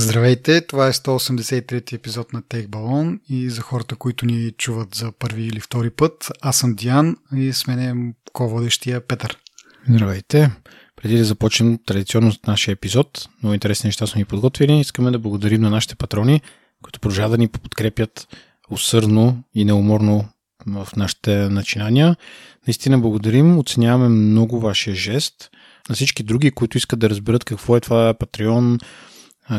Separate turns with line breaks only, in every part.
Здравейте, това е 183 епизод на Тех Балон и за хората, които ни чуват за първи или втори път, аз съм Диан и с мен е ко-водещия Петър.
Здравейте! Преди да започнем традиционно нашия епизод, много интересни неща сме ни подготвили, искаме да благодарим на нашите патрони, които продължават да ни подкрепят усърдно и неуморно в нашите начинания. Наистина благодарим, оценяваме много вашия жест. На всички други, които искат да разберат какво е това Patreon,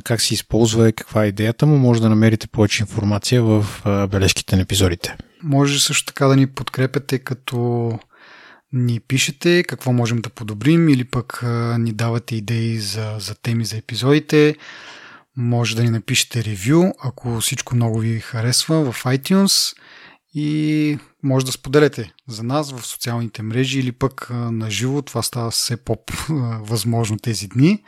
как се използва и каква е идеята му, може да намерите повече информация в бележките на епизодите.
Може също така да ни подкрепяте, като ни пишете какво можем да подобрим или пък ни давате идеи за, за теми за епизодите. Може да ни напишете ревю, ако всичко много ви харесва в iTunes и може да споделяте за нас в социалните мрежи или пък на живо. Това става все по-възможно тези дни.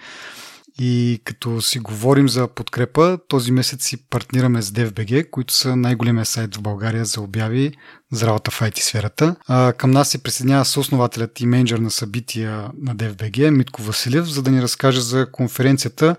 И като си говорим за подкрепа, този месец си партнираме с DFBG, които са най-големия сайт в България за обяви за работа в IT сферата. Към нас се присъединява съоснователят и менеджер на събития на DFBG, Митко Василев, за да ни разкаже за конференцията,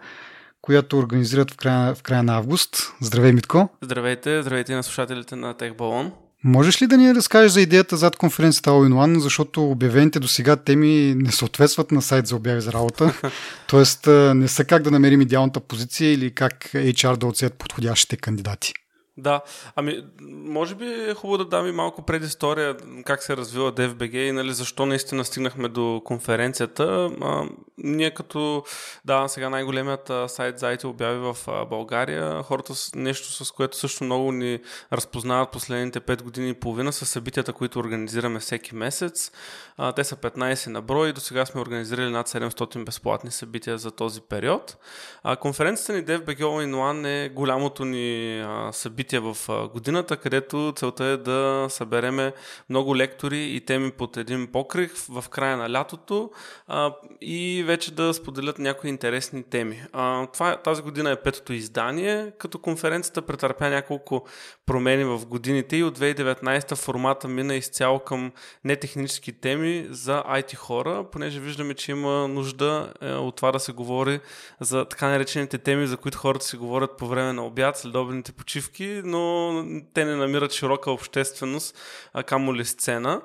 която организират в края, в края на август. Здравей, Митко!
Здравейте, здравейте на слушателите на Техбалон.
Можеш ли да ни разкажеш за идеята зад конференцията All in One, защото обявените до сега теми не съответстват на сайт за обяви за работа, т.е. не са как да намерим идеалната позиция или как HR да отсеят подходящите кандидати.
Да, ами може би е хубаво да дам и малко предистория как се развива DFBG и нали, защо наистина стигнахме до конференцията. А, ние като, да, сега най-големият сайт за IT обяви в България, хората с нещо, с което също много ни разпознават последните 5 години и половина са събитията, които организираме всеки месец. А, те са 15 на брой и до сега сме организирали над 700 безплатни събития за този период. А, конференцията ни DFBG All in One е голямото ни а, събитие събития в годината, където целта е да събереме много лектори и теми под един покрив в края на лятото а, и вече да споделят някои интересни теми. А, това, тази година е петото издание, като конференцията претърпя няколко промени в годините и от 2019 формата мина изцяло към нетехнически теми за IT хора, понеже виждаме, че има нужда е, от това да се говори за така наречените теми, за които хората си говорят по време на обяд, следобедните почивки, но те не намират широка общественост, а камо ли сцена.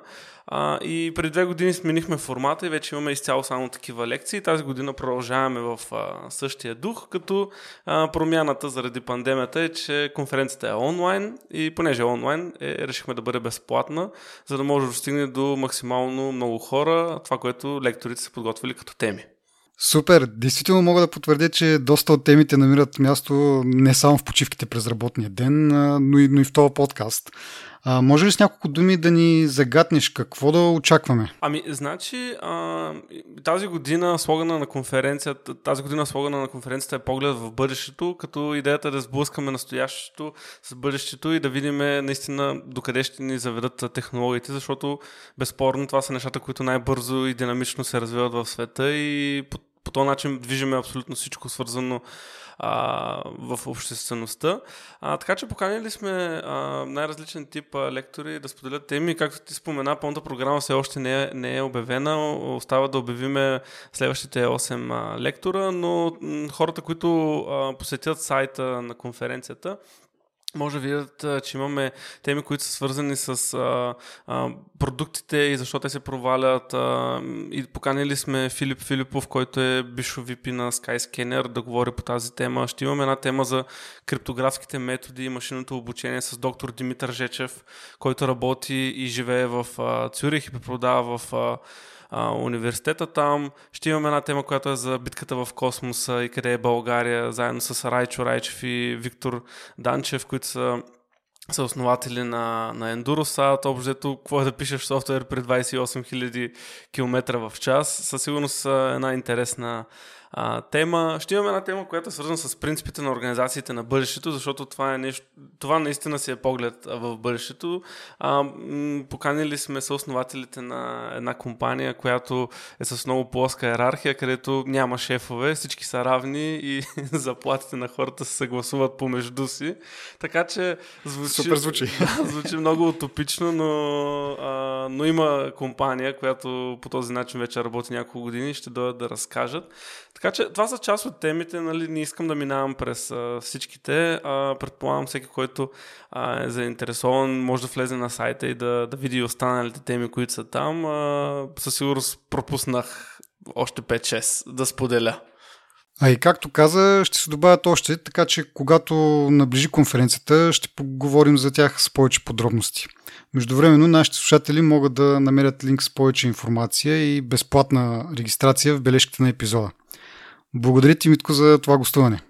А, и преди две години сменихме формата и вече имаме изцяло само такива лекции. Тази година продължаваме в а, същия дух, като а, промяната заради пандемията е, че конференцията е онлайн и понеже е онлайн, е, решихме да бъде безплатна, за да може да достигне до максимално много хора това, което лекторите са подготвили като теми.
Супер! Действително мога да потвърдя, че доста от темите намират място не само в почивките през работния ден, но и, но и в този подкаст. А, може ли с няколко думи да ни загатнеш какво да очакваме?
Ами, значи, а, тази година слогана на конференцията, тази година слогана на конференцията е поглед в бъдещето, като идеята е да сблъскаме настоящето с бъдещето и да видим наистина докъде ще ни заведат технологиите, защото безспорно това са нещата, които най-бързо и динамично се развиват в света и по, по този начин движиме абсолютно всичко свързано а, в обществеността. А, така че поканили сме а, най-различен тип а, лектори да споделят теми. Както ти спомена, пълната програма все още не е, не е обявена. Остава да обявиме следващите 8 а, лектора, но м- хората, които а, посетят сайта на конференцията, може да видят, че имаме теми, които са свързани с а, а, продуктите и защо те се провалят. А, и поканили сме Филип Филипов, който е бившо VP на Skyscanner, да говори по тази тема. Ще имаме една тема за криптографските методи и машинното обучение с доктор Димитър Жечев, който работи и живее в а, Цюрих и преподава в а, а, университета там. Ще имаме една тема, която е за битката в космоса и къде е България, заедно с Райчо Райчев и Виктор Данчев, които са са основатели на, на Endurosat. Общо какво е да пишеш софтуер при 28 000 км в час. Със сигурност е една интересна а, тема. Ще имаме една тема, която е свързана с принципите на организациите на бъдещето, защото това е нещо, това наистина си е поглед в бъдещето. А, м- поканили сме съоснователите на една компания, която е с много плоска иерархия, където няма шефове, всички са равни и заплатите на хората се съгласуват помежду си. Така че
звучи, Супер звучи.
Да, звучи много утопично, но, а, но има компания, която по този начин вече работи няколко години, ще дойдат да разкажат. Така че това са част от темите, нали, не искам да минавам през а, всичките. А, предполагам всеки, който а, е заинтересован, може да влезе на сайта и да, да види останалите теми, които са там. А, със сигурност пропуснах още 5-6 да споделя.
А и както каза, ще се добавят още, така че когато наближи конференцията, ще поговорим за тях с повече подробности. Междувременно нашите слушатели могат да намерят линк с повече информация и безплатна регистрация в бележките на епизода. Благодаря ти, Митко, за това гостуване.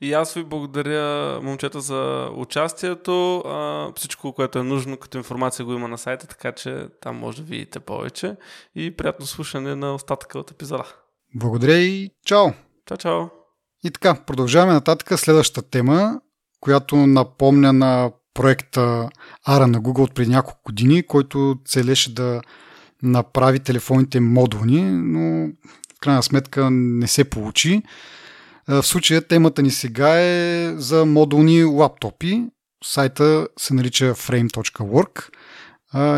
И аз ви благодаря, момчета, за участието. А, всичко, което е нужно като информация го има на сайта, така че там може да видите повече. И приятно слушане на остатъка от епизода.
Благодаря и чао!
Чао, чао!
И така, продължаваме нататък следващата тема, която напомня на проекта ARA на Google от преди няколко години, който целеше да направи телефоните модулни, но в крайна сметка не се получи. В случая темата ни сега е за модулни лаптопи. Сайта се нарича frame.work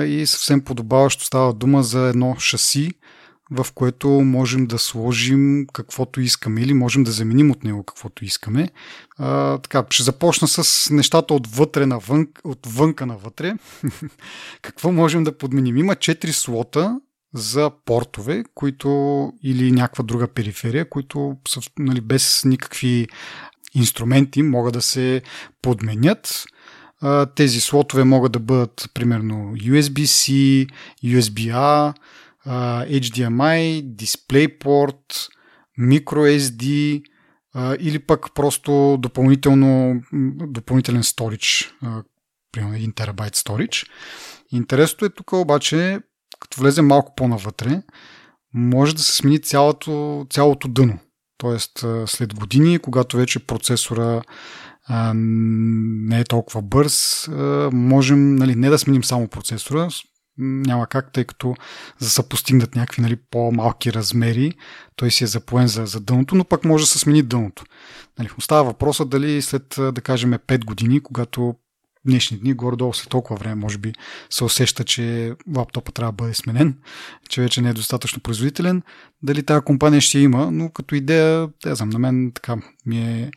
и съвсем подобаващо става дума за едно шаси, в което можем да сложим каквото искаме или можем да заменим от него каквото искаме. А, така, ще започна с нещата отвътре навън, отвънка навътре. Какво можем да подменим? Има 4 слота за портове, които или някаква друга периферия, които са нали, без никакви инструменти могат да се подменят. Тези слотове могат да бъдат примерно USB-C, USB-A, HDMI, DisplayPort, microSD или пък просто допълнително, допълнителен storage, примерно 1 терабайт storage. Интересното е тук обаче, като влезе малко по-навътре, може да се смени цялото, цялото дъно. Тоест след години, когато вече процесора не е толкова бърз, можем нали, не да сменим само процесора, няма как, тъй като за да се постигнат някакви нали, по-малки размери, той си е запоен за, за дъното, но пък може да се смени дъното. Нали, остава въпроса дали след, да кажем, 5 години, когато днешни дни, горе-долу след толкова време, може би се усеща, че лаптопа трябва да бъде сменен, че вече не е достатъчно производителен, дали тази компания ще има, но като идея, не знам, на мен така ми е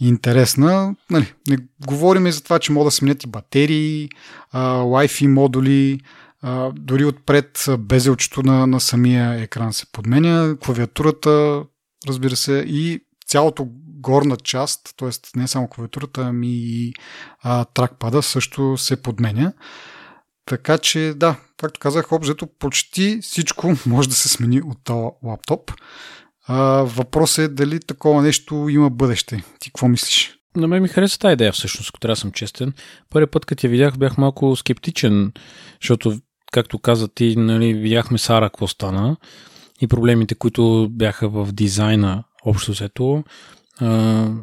интересна. Нали, не говорим и за това, че могат да сменят и батерии, Wi-Fi модули, а, дори отпред безелчето на, на самия екран се подменя, клавиатурата, разбира се, и цялото горна част, т.е. не само клавиатурата, ами и а, тракпада също се подменя. Така че да, както казах, обзето почти всичко може да се смени от този лаптоп. Въпросът е дали такова нещо има бъдеще. Ти какво мислиш?
На мен ми хареса тази идея всъщност, ако трябва да съм честен. Първият път, като я видях, бях малко скептичен, защото, както каза ти, нали, видяхме Сара какво стана и проблемите, които бяха в дизайна общо взето.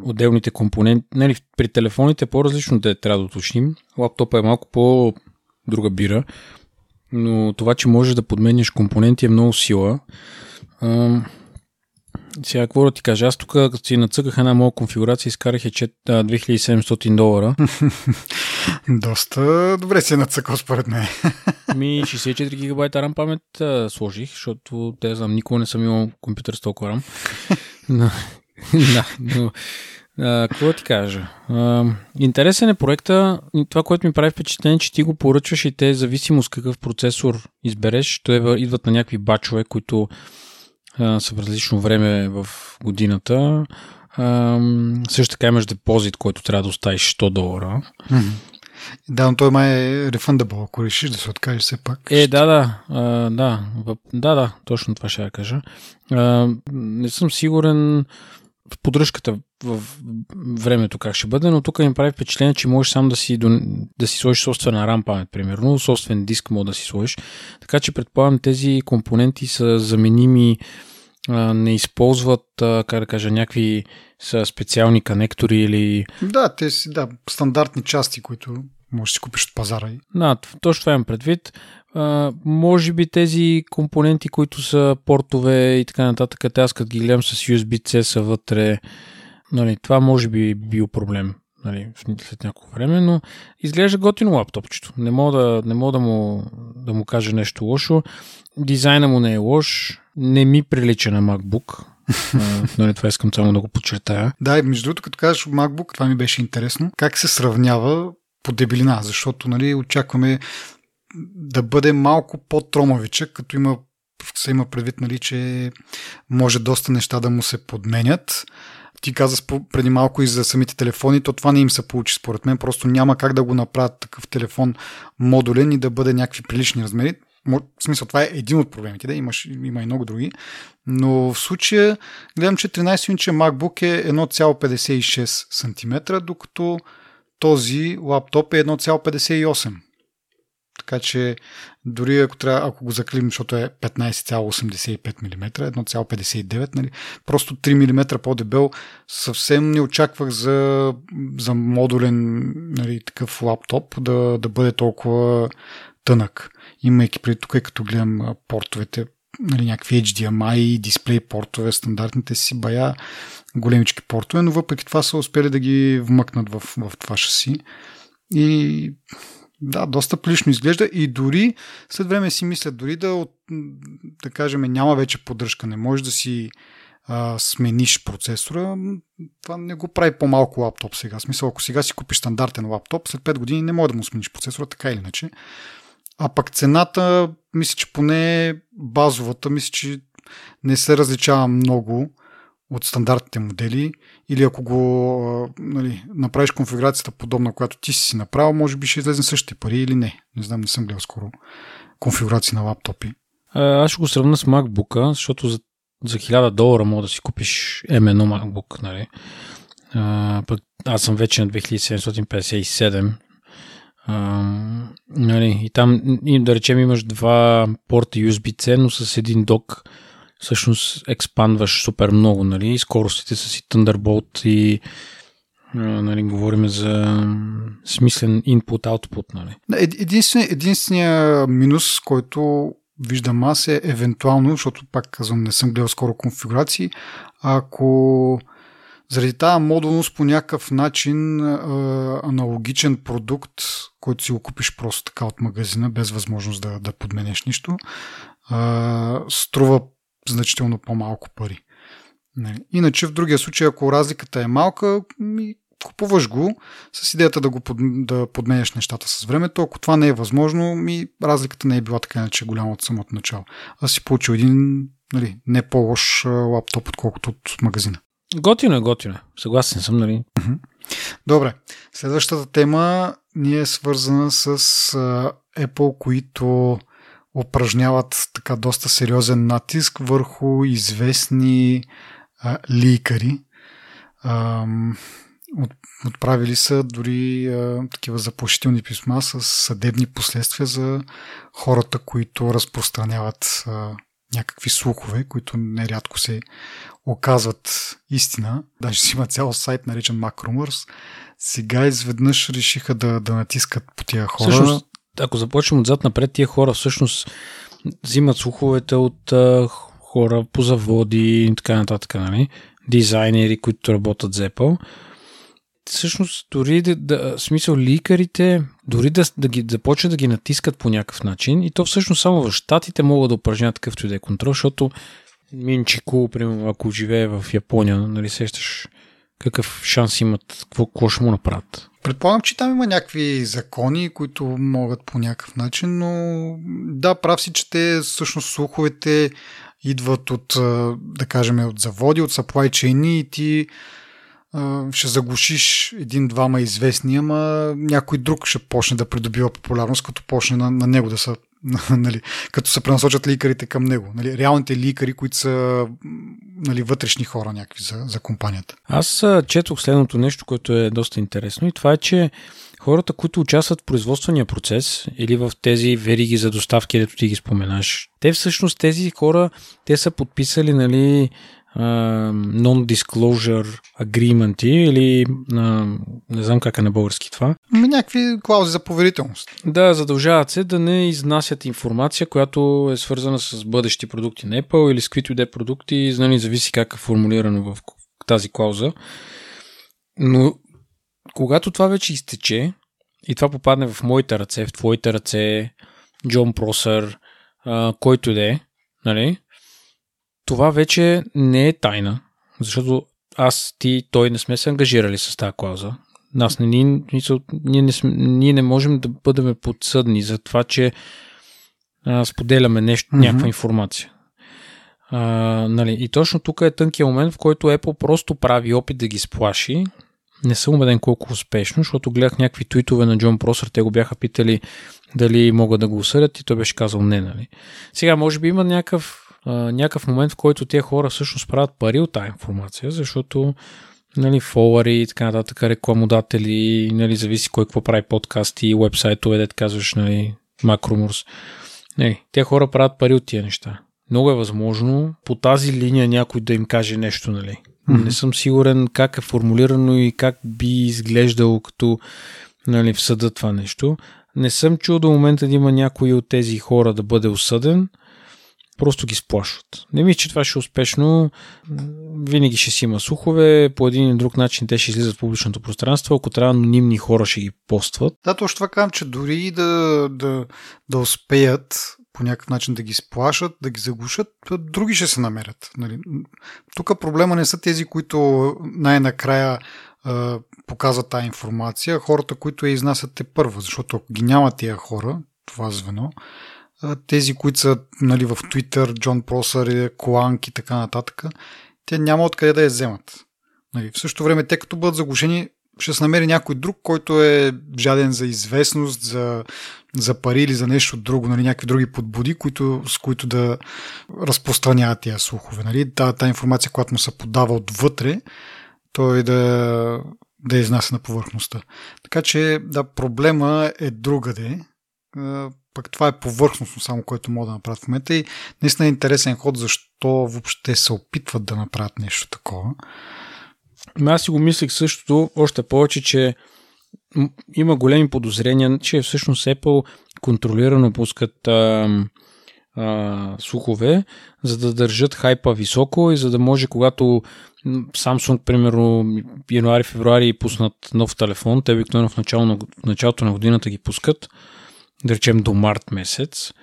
Отделните компоненти. Нали, при телефоните по-различно да трябва да уточним. Лаптопа е малко по друга бира, но това, че можеш да подменяш компоненти е много сила. Сега, какво да ти кажа? Аз тук, като си нацъках една моя конфигурация, изкарах е 2700 долара.
Доста добре си е нацъкал, според мен.
Ми 64 гигабайта рам памет а, сложих, защото те знам, никога не съм имал компютър с толкова рам. да, но а, какво да ти кажа? А, интересен е проекта. Това, което ми прави впечатление, че ти го поръчваш и те, зависимост какъв процесор избереш, то идват на някакви бачове, които са в различно време в годината. А, също така имаш депозит, който трябва да оставиш 100 долара.
Да, но той май е refundable, ако решиш да се откажеш все пак.
Е, да, да, а, да, да, да, точно това ще я кажа. А, не съм сигурен в поддръжката в времето как ще бъде, но тук ми прави впечатление, че можеш сам да си, да си сложиш собствена RAM памет, примерно, собствен диск може да си сложиш. Така че предполагам тези компоненти са заменими, не използват, как да кажа, някакви са специални конектори или...
Да, те си, да, стандартни части, които можеш да си купиш от пазара.
Да, точно това имам предвид. Може би тези компоненти, които са портове и така нататък, аз като ги гледам с USB-C са вътре, нали, това може би бил проблем нали, след няколко време, но изглежда готино лаптопчето. Не мога да, не мога да, му, да му кажа нещо лошо. Дизайна му не е лош. Не ми прилича на MacBook. нали, това искам само да го подчертая.
Да, и между другото, като кажеш MacBook, това ми беше интересно. Как се сравнява по дебелина, защото нали, очакваме да бъде малко по-тромавичък, като има се има предвид, нали, че може доста неща да му се подменят. Ти каза преди малко и за самите телефони, то това не им се получи според мен. Просто няма как да го направят такъв телефон модулен и да бъде някакви прилични размери. В смисъл, това е един от проблемите, да, имаш, има и много други. Но в случая гледам, че 13-инче MacBook е 1,56 см, докато този лаптоп е 1,58 така че дори ако, трябва, ако го заклим, защото е 15,85 мм, 1,59, нали, просто 3 мм по-дебел, съвсем не очаквах за, за модулен нали, такъв лаптоп да, да бъде толкова тънък. Имайки преди тук, като гледам портовете, нали, някакви HDMI, дисплей портове, стандартните си бая, големички портове, но въпреки това са успели да ги вмъкнат в, в това шаси. И да, доста прилично изглежда и дори след време си мисля, дори да, да кажем, няма вече поддръжка, не можеш да си а, смениш процесора, това не го прави по-малко лаптоп сега. Смисъл, ако сега си купиш стандартен лаптоп, след 5 години не може да му смениш процесора, така или иначе. А пък цената, мисля, че поне базовата, мисля, че не се различава много от стандартните модели или ако го нали, направиш конфигурацията подобна, която ти си направил, може би ще излезе същите пари или не. Не знам, не съм гледал скоро конфигурации на лаптопи.
Аз ще го сравня с MacBook, защото за, за 1000 долара мога да си купиш M1 MacBook. Нали. А, пък аз съм вече на 2757. А, нали, и там, и, да речем, имаш два порта USB-C, но с един док всъщност експандваш супер много, нали, и скоростите са си Thunderbolt и нали, говорим за смислен input-output. Нали.
Единствен, единствения минус, който виждам аз е евентуално, защото пак казвам, не съм гледал скоро конфигурации, ако заради тази модулност по някакъв начин аналогичен продукт, който си го купиш просто така от магазина, без възможност да, да подменеш нищо, струва значително по-малко пари. Нали? Иначе в другия случай, ако разликата е малка, ми купуваш го с идеята да, го под, да подменяш нещата с времето. Ако това не е възможно, ми разликата не е била така иначе голяма от самото начало. Аз си получил един нали, не по-лош лаптоп, отколкото от магазина.
Готино е, готино е. Съгласен съм, нали?
Добре. Следващата тема ни е свързана с Apple, които упражняват така доста сериозен натиск върху известни а, ликари. А, от, отправили са дори а, такива заплашителни писма с съдебни последствия за хората, които разпространяват а, някакви слухове, които нерядко се оказват истина. Даже си има цял сайт, наречен MacRumors. Сега изведнъж решиха да, да натискат по тия хора.
Всъщност, ако започнем отзад напред, тия хора всъщност взимат слуховете от а, хора по заводи и така нататък, нали? дизайнери, които работят за Apple. Всъщност, дори да, да смисъл ликарите, дори да, да ги започнат да ги натискат по някакъв начин, и то всъщност само в щатите могат да упражнят такъвто и да е контрол, защото Минчико, примерно, ако живее в Япония, нали сещаш какъв шанс имат, какво, какво ще му направят?
Предполагам, че там има някакви закони, които могат по някакъв начин, но да, прав си, че те всъщност слуховете идват от, да кажем, от заводи, от supply chain и ти ще заглушиш един-двама известни, ама някой друг ще почне да придобива популярност, като почне на, на него да са нали, като се пренасочат ликарите към него. Нали, реалните ликари, които са нали, вътрешни хора някакви за, за компанията.
Аз четох следното нещо, което е доста интересно и това е, че хората, които участват в производствения процес или в тези вериги за доставки, където ти ги споменаш, те всъщност тези хора, те са подписали нали, non-disclosure agreement или uh, не знам как е на български това.
Ами някакви клаузи за поверителност.
Да, задължават се да не изнасят информация, която е свързана с бъдещи продукти на Apple или с каквито и да е продукти, нали, зависи как е формулирано в тази клауза. Но когато това вече изтече и това попадне в моите ръце, в твоите ръце, Джон Просър, който да е, нали, това вече не е тайна, защото аз, ти, той не сме се ангажирали с тази клауза. Нас не, ние, ние, не, сме, ние не можем да бъдем подсъдни за това, че а, споделяме нещо, mm-hmm. някаква информация. А, нали, и точно тук е тънкият момент, в който Apple просто прави опит да ги сплаши. Не съм убеден колко успешно, защото гледах някакви твитове на Джон Просър, те го бяха питали дали могат да го осъдят и той беше казал не, нали. Сега, може би има някакъв, а, някакъв момент, в който тези хора всъщност правят пари от тази информация, защото нали, фолари и така нататък, рекламодатели, нали, зависи кой какво прави подкасти, вебсайтове, да казваш, нали, макромурс. Нали, те хора правят пари от тия неща. Много е възможно по тази линия някой да им каже нещо, нали. Mm-hmm. Не съм сигурен как е формулирано и как би изглеждало като нали, в съда това нещо. Не съм чул до момента да има някой от тези хора да бъде осъден просто ги сплашват. Не мисля, че това ще е успешно. Винаги ще си има слухове, по един или друг начин те ще излизат в публичното пространство, ако трябва анонимни хора ще ги постват.
Да, точно това казвам, че дори да, да, да успеят по някакъв начин да ги сплашат, да ги заглушат, други ще се намерят. Нали? Тук проблема не са тези, които най-накрая е, показват тази информация, хората, които я изнасят те първо, защото ако ги няма тия хора, това звено, тези, които са нали, в Twitter, Джон Просър, Коланк и така нататък, те няма откъде да я вземат. Нали, в същото време, те като бъдат заглушени, ще се намери някой друг, който е жаден за известност, за, за пари или за нещо друго, нали, някакви други подбуди, които, с които да разпространяват тия слухове. Нали. Та, та информация, която му се подава отвътре, той да, да изнася на повърхността. Така че, да, проблема е другаде пък това е повърхностно само, което могат да направят в момента и наистина е интересен ход, защо въобще се опитват да направят нещо такова.
Аз си го мислех същото, още повече, че има големи подозрения, че всъщност Apple контролирано пускат а, а, слухове, за да държат хайпа високо и за да може, когато Samsung, примерно, януари-февруари пуснат нов телефон, те обикновено в, начало, в началото на годината ги пускат, да речем до март месец,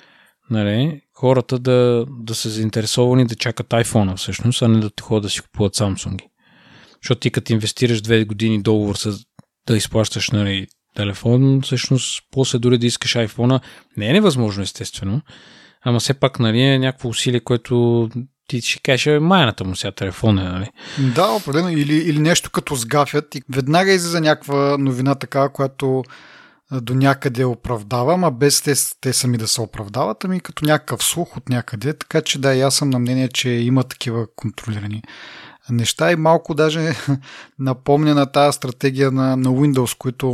нали, хората да, да са заинтересовани да чакат iPhone всъщност, а не да те ходят да си купуват Samsung. Защото ти като инвестираш две години договор с, да изплащаш нали, телефон, всъщност после дори да искаш iPhone, не е невъзможно естествено, ама все пак нали, е някакво усилие, което ти ще кажеш, «Е, майната му сега телефон е, нали?
Да, определено. Или, или нещо като сгафят и веднага излиза някаква новина такава, която до някъде оправдавам, а без те, те сами да се оправдават, ами като някакъв слух от някъде, така че да, аз съм на мнение, че има такива контролирани неща. И малко даже напомня на тази стратегия на, на Windows, които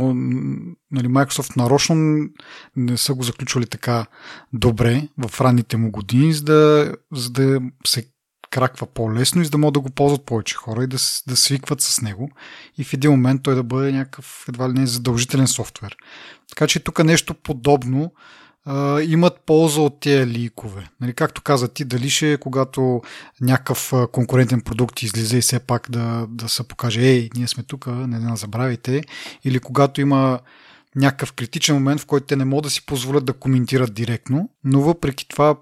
нали, Microsoft нарочно не са го заключвали така добре в ранните му години, за да, за да се краква по-лесно и за да могат да го ползват повече хора и да, да свикват с него и в един момент той да бъде някакъв едва ли не задължителен софтуер. Така че тук нещо подобно а, имат полза от тези ликове. Нали, както каза ти, дали ще е когато някакъв конкурентен продукт излиза и все пак да, да се покаже, ей, ние сме тук, не, не забравяйте, или когато има някакъв критичен момент, в който те не могат да си позволят да коментират директно, но въпреки това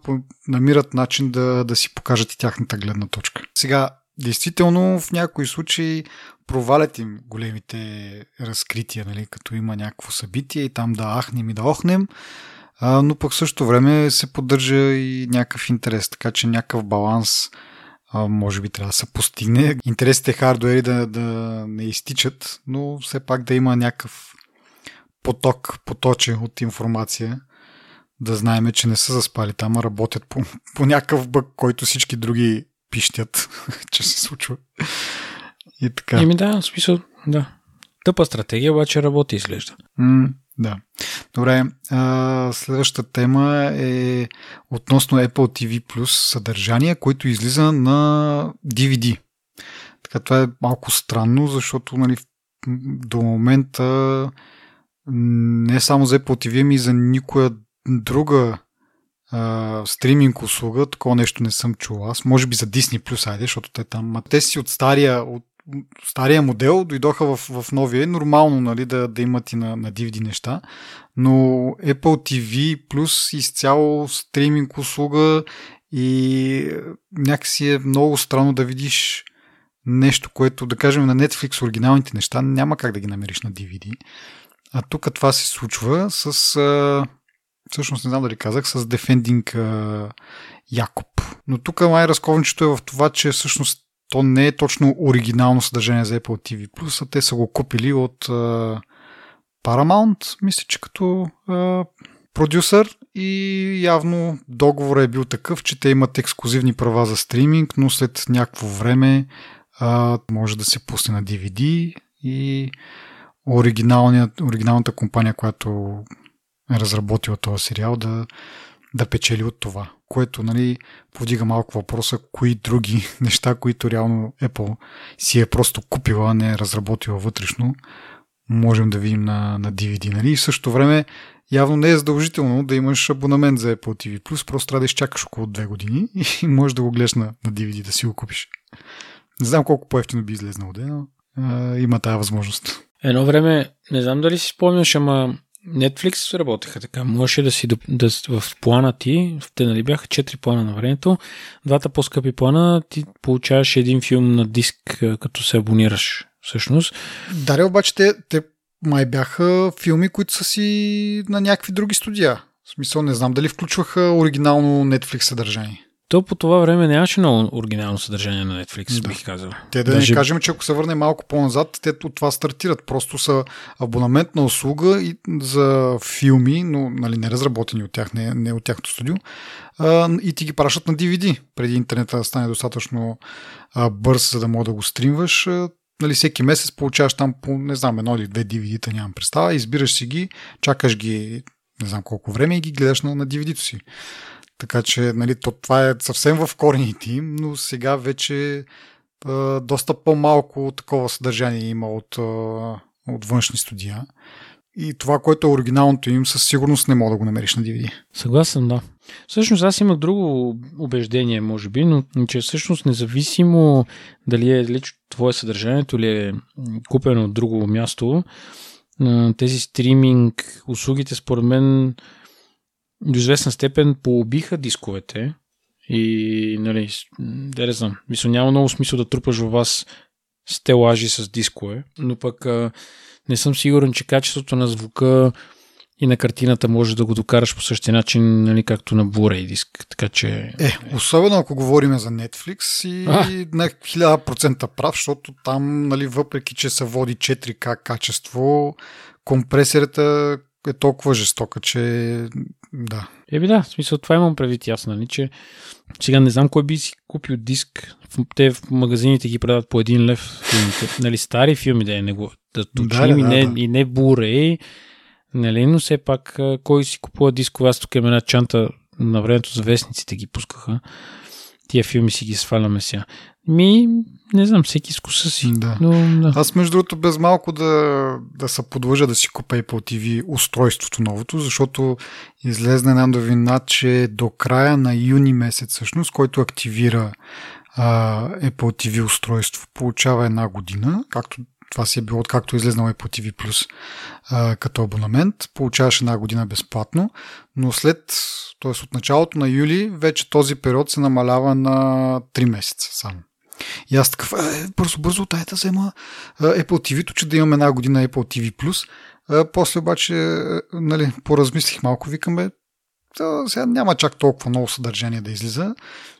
намират начин да, да си покажат и тяхната гледна точка. Сега, действително в някои случаи провалят им големите разкрития, нали, като има някакво събитие и там да ахнем и да охнем, а, но пък в същото време се поддържа и някакъв интерес, така че някакъв баланс а, може би трябва да се постигне. Интересите хардуери да, да не изтичат, но все пак да има някакъв поток, поточе от информация, да знаеме, че не са заспали там, а работят по, по някакъв бък, който всички други пищят, че се случва. И така.
Еми да, в смисъл, да. Тъпа стратегия, обаче работи изглежда.
М, да. Добре, а, следващата тема е относно Apple TV Plus съдържание, което излиза на DVD. Така това е малко странно, защото нали, до момента не само за Apple TV, ами за никоя друга а, стриминг услуга, такова нещо не съм чул аз. Може би за Disney Plus, айде, защото те там. А те си от стария, от стария модел дойдоха в, в новия. Е нормално нали, да, да имат и на, на DVD неща, но Apple TV Plus изцяло стриминг услуга И някакси е много странно да видиш нещо, което, да кажем, на Netflix оригиналните неща няма как да ги намериш на DVD. А тук това се случва с... А, всъщност не знам дали казах, с Defending а, Якоб. Но тук май разковничето е в това, че всъщност то не е точно оригинално съдържание за Apple TV+, а те са го купили от а, Paramount, мисля, че като а, продюсър и явно договорът е бил такъв, че те имат ексклюзивни права за стриминг, но след някакво време а, може да се пусне на DVD и оригиналната компания, която е разработила този сериал, да, да печели от това. Което нали, повдига малко въпроса, кои други неща, които реално Apple си е просто купила, не е разработила вътрешно, можем да видим на, на DVD. Нали? И в същото време явно не е задължително да имаш абонамент за Apple TV+, просто трябва да изчакаш около две години и можеш да го гледаш на, на DVD, да си го купиш. Не знам колко по-ефтино би излезнало, но а, има тази възможност.
Едно време, не знам дали си спомняш, ама Netflix работеха така. Можеше да си да, в плана ти, те нали бяха четири плана на времето, двата по-скъпи плана ти получаваш един филм на диск, като се абонираш всъщност.
Даре, обаче те, те май бяха филми, които са си на някакви други студия. В смисъл, не знам дали включваха оригинално Netflix съдържание.
То по това време нямаше много оригинално съдържание на Netflix, да. бих казал.
Те да Даже... не кажем, че ако се върне малко по-назад, те от това стартират. Просто са абонаментна услуга и за филми, но нали, не разработени от тях, не, не от тяхното студио, а, и ти ги пращат на DVD, преди интернета да стане достатъчно а, бърз, за да мога да го стримваш. А, нали, всеки месец получаваш там по, не знам, едно или две DVD-та, нямам представа, избираш си ги, чакаш ги не знам колко време и ги гледаш на, на DVD-то си. Така че нали, то, това е съвсем в корените им, но сега вече а, доста по-малко такова съдържание има от, а, от външни студия. И това, което е оригиналното им, със сигурност не мога да го намериш на DVD.
Съгласен, да. Всъщност аз имах друго убеждение, може би, но че всъщност независимо дали е лично твое съдържанието или е купено от друго място, тези стриминг услугите според мен до известна степен поубиха дисковете и, нали, да не знам, мисля, няма много смисъл да трупаш във вас стелажи с дискове, но пък а, не съм сигурен, че качеството на звука и на картината може да го докараш по същия начин, нали, както на Blu-ray диск. Така че...
Е, особено ако говорим за Netflix и а? на 1000% прав, защото там, нали, въпреки, че се води 4K качество, компресията е толкова жестока, че да.
Еми да, в смисъл това имам предвид ясно, нали, че сега не знам кой би си купил диск. Те в магазините ги продават по един лев филмите. Нали, стари филми да е не го да точим да, да, и, не, да. и не буре, нали, но все пак кой си купува дискове, аз тук имам една чанта на времето за вестниците ги пускаха. Тия филми си ги сваляме сега. Ми, не знам, всеки с вкуса си.
Да.
Но, да.
Аз, между другото, без малко да, да се подлъжа да си купа Apple TV устройството новото, защото излезна една новина, че до края на юни месец, всъщност, който активира а, Apple TV устройство, получава една година, както това си е било откакто е излезнал Apple TV Plus а, като абонамент. Получаваш една година безплатно, но след, т.е. от началото на юли, вече този период се намалява на 3 месеца само. И аз такъв, е, бързо, бързо, дай да взема Apple TV-то, че да имам една година Apple TV+. Plus. После обаче, нали, поразмислих малко, викаме, сега няма чак толкова много съдържание да излиза.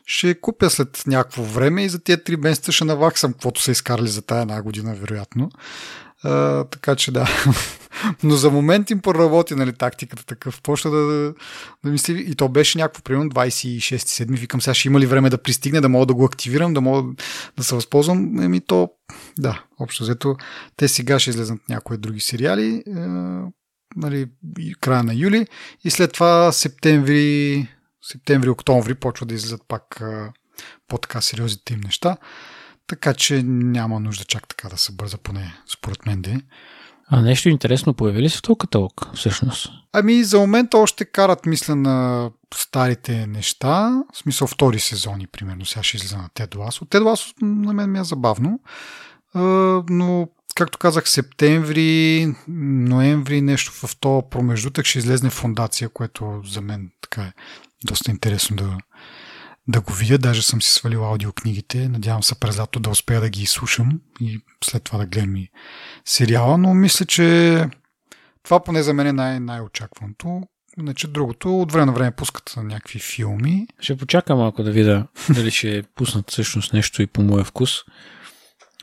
Ще купя след някакво време и за тия три месеца ще наваксам каквото са изкарали за тая една година, вероятно. А, така че да. Но за момент им проработи нали, тактиката такъв. Почна да, да, мисли. И то беше някакво, примерно 26-7. Викам сега, ще има ли време да пристигне, да мога да го активирам, да мога да се възползвам. Еми то, да, общо взето. Те сега ще излезнат някои други сериали. Е, нали, края на юли. И след това септември, септември-октомври почва да излизат пак по-така сериозните им неща. Така че няма нужда чак така да се бърза, поне според мен де.
А нещо интересно появи ли се в този каталог, всъщност?
Ами, за момента още карат, мисля, на старите неща. В смисъл втори сезони, примерно. Сега ще излиза на Тед Ласо. Тед Ласо на мен ми е забавно. но, както казах, септември, ноември, нещо в този промеждутък ще излезне фундация, което за мен така е доста интересно да, да го видя. Даже съм си свалил аудиокнигите. Надявам се през лято да успея да ги изслушам и след това да гледам и сериала, но мисля, че това поне за мен е най- най-очакваното. Иначе другото, от време на време пускат някакви филми.
Ще почакам малко да видя дали ще пуснат всъщност нещо и по моя вкус.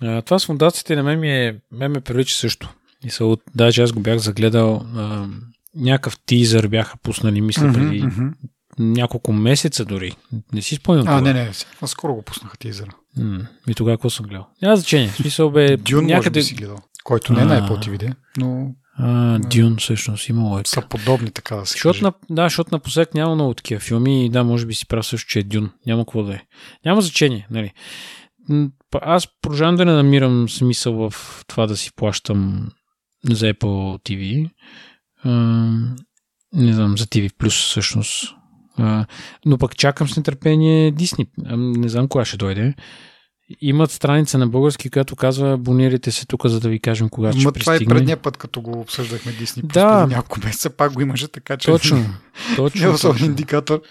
А, това с фундациите на мен ми е, мен ме прилича също. И са от, даже аз го бях загледал, а, някакъв тизър бяха пуснали, мисля, преди
Мгм, мгм.
няколко месеца дори. Не си спомням.
А,
кога.
не, не, сега скоро го пуснаха тизъра.
М, И тогава какво съм гледал? Няма значение. Смисъл бе,
Дюн може
някъде...
би си гледал. Който не е на. Apple TV, но
А, Дюн всъщност имало е
са подобни, така да се
Защото на, да, защото напоследък няма много такива филми и да, може би си прав също, че е Дюн. Няма какво да е. Няма значение, нали. Аз продължавам да не намирам смисъл в това да си плащам за Apple TV. Ам, не знам, за TV Plus всъщност. А, но пък чакам с нетърпение Disney. Ам, Не знам кога ще дойде. Имат страница на български, която казва абонирайте се тук, за да ви кажем кога ще
Ма това и
пристигне.
предния път, като го обсъждахме Disney,
Да.
няколко месеца, пак го имаше, така че
Точно.
не
Точно.
е особен индикатор.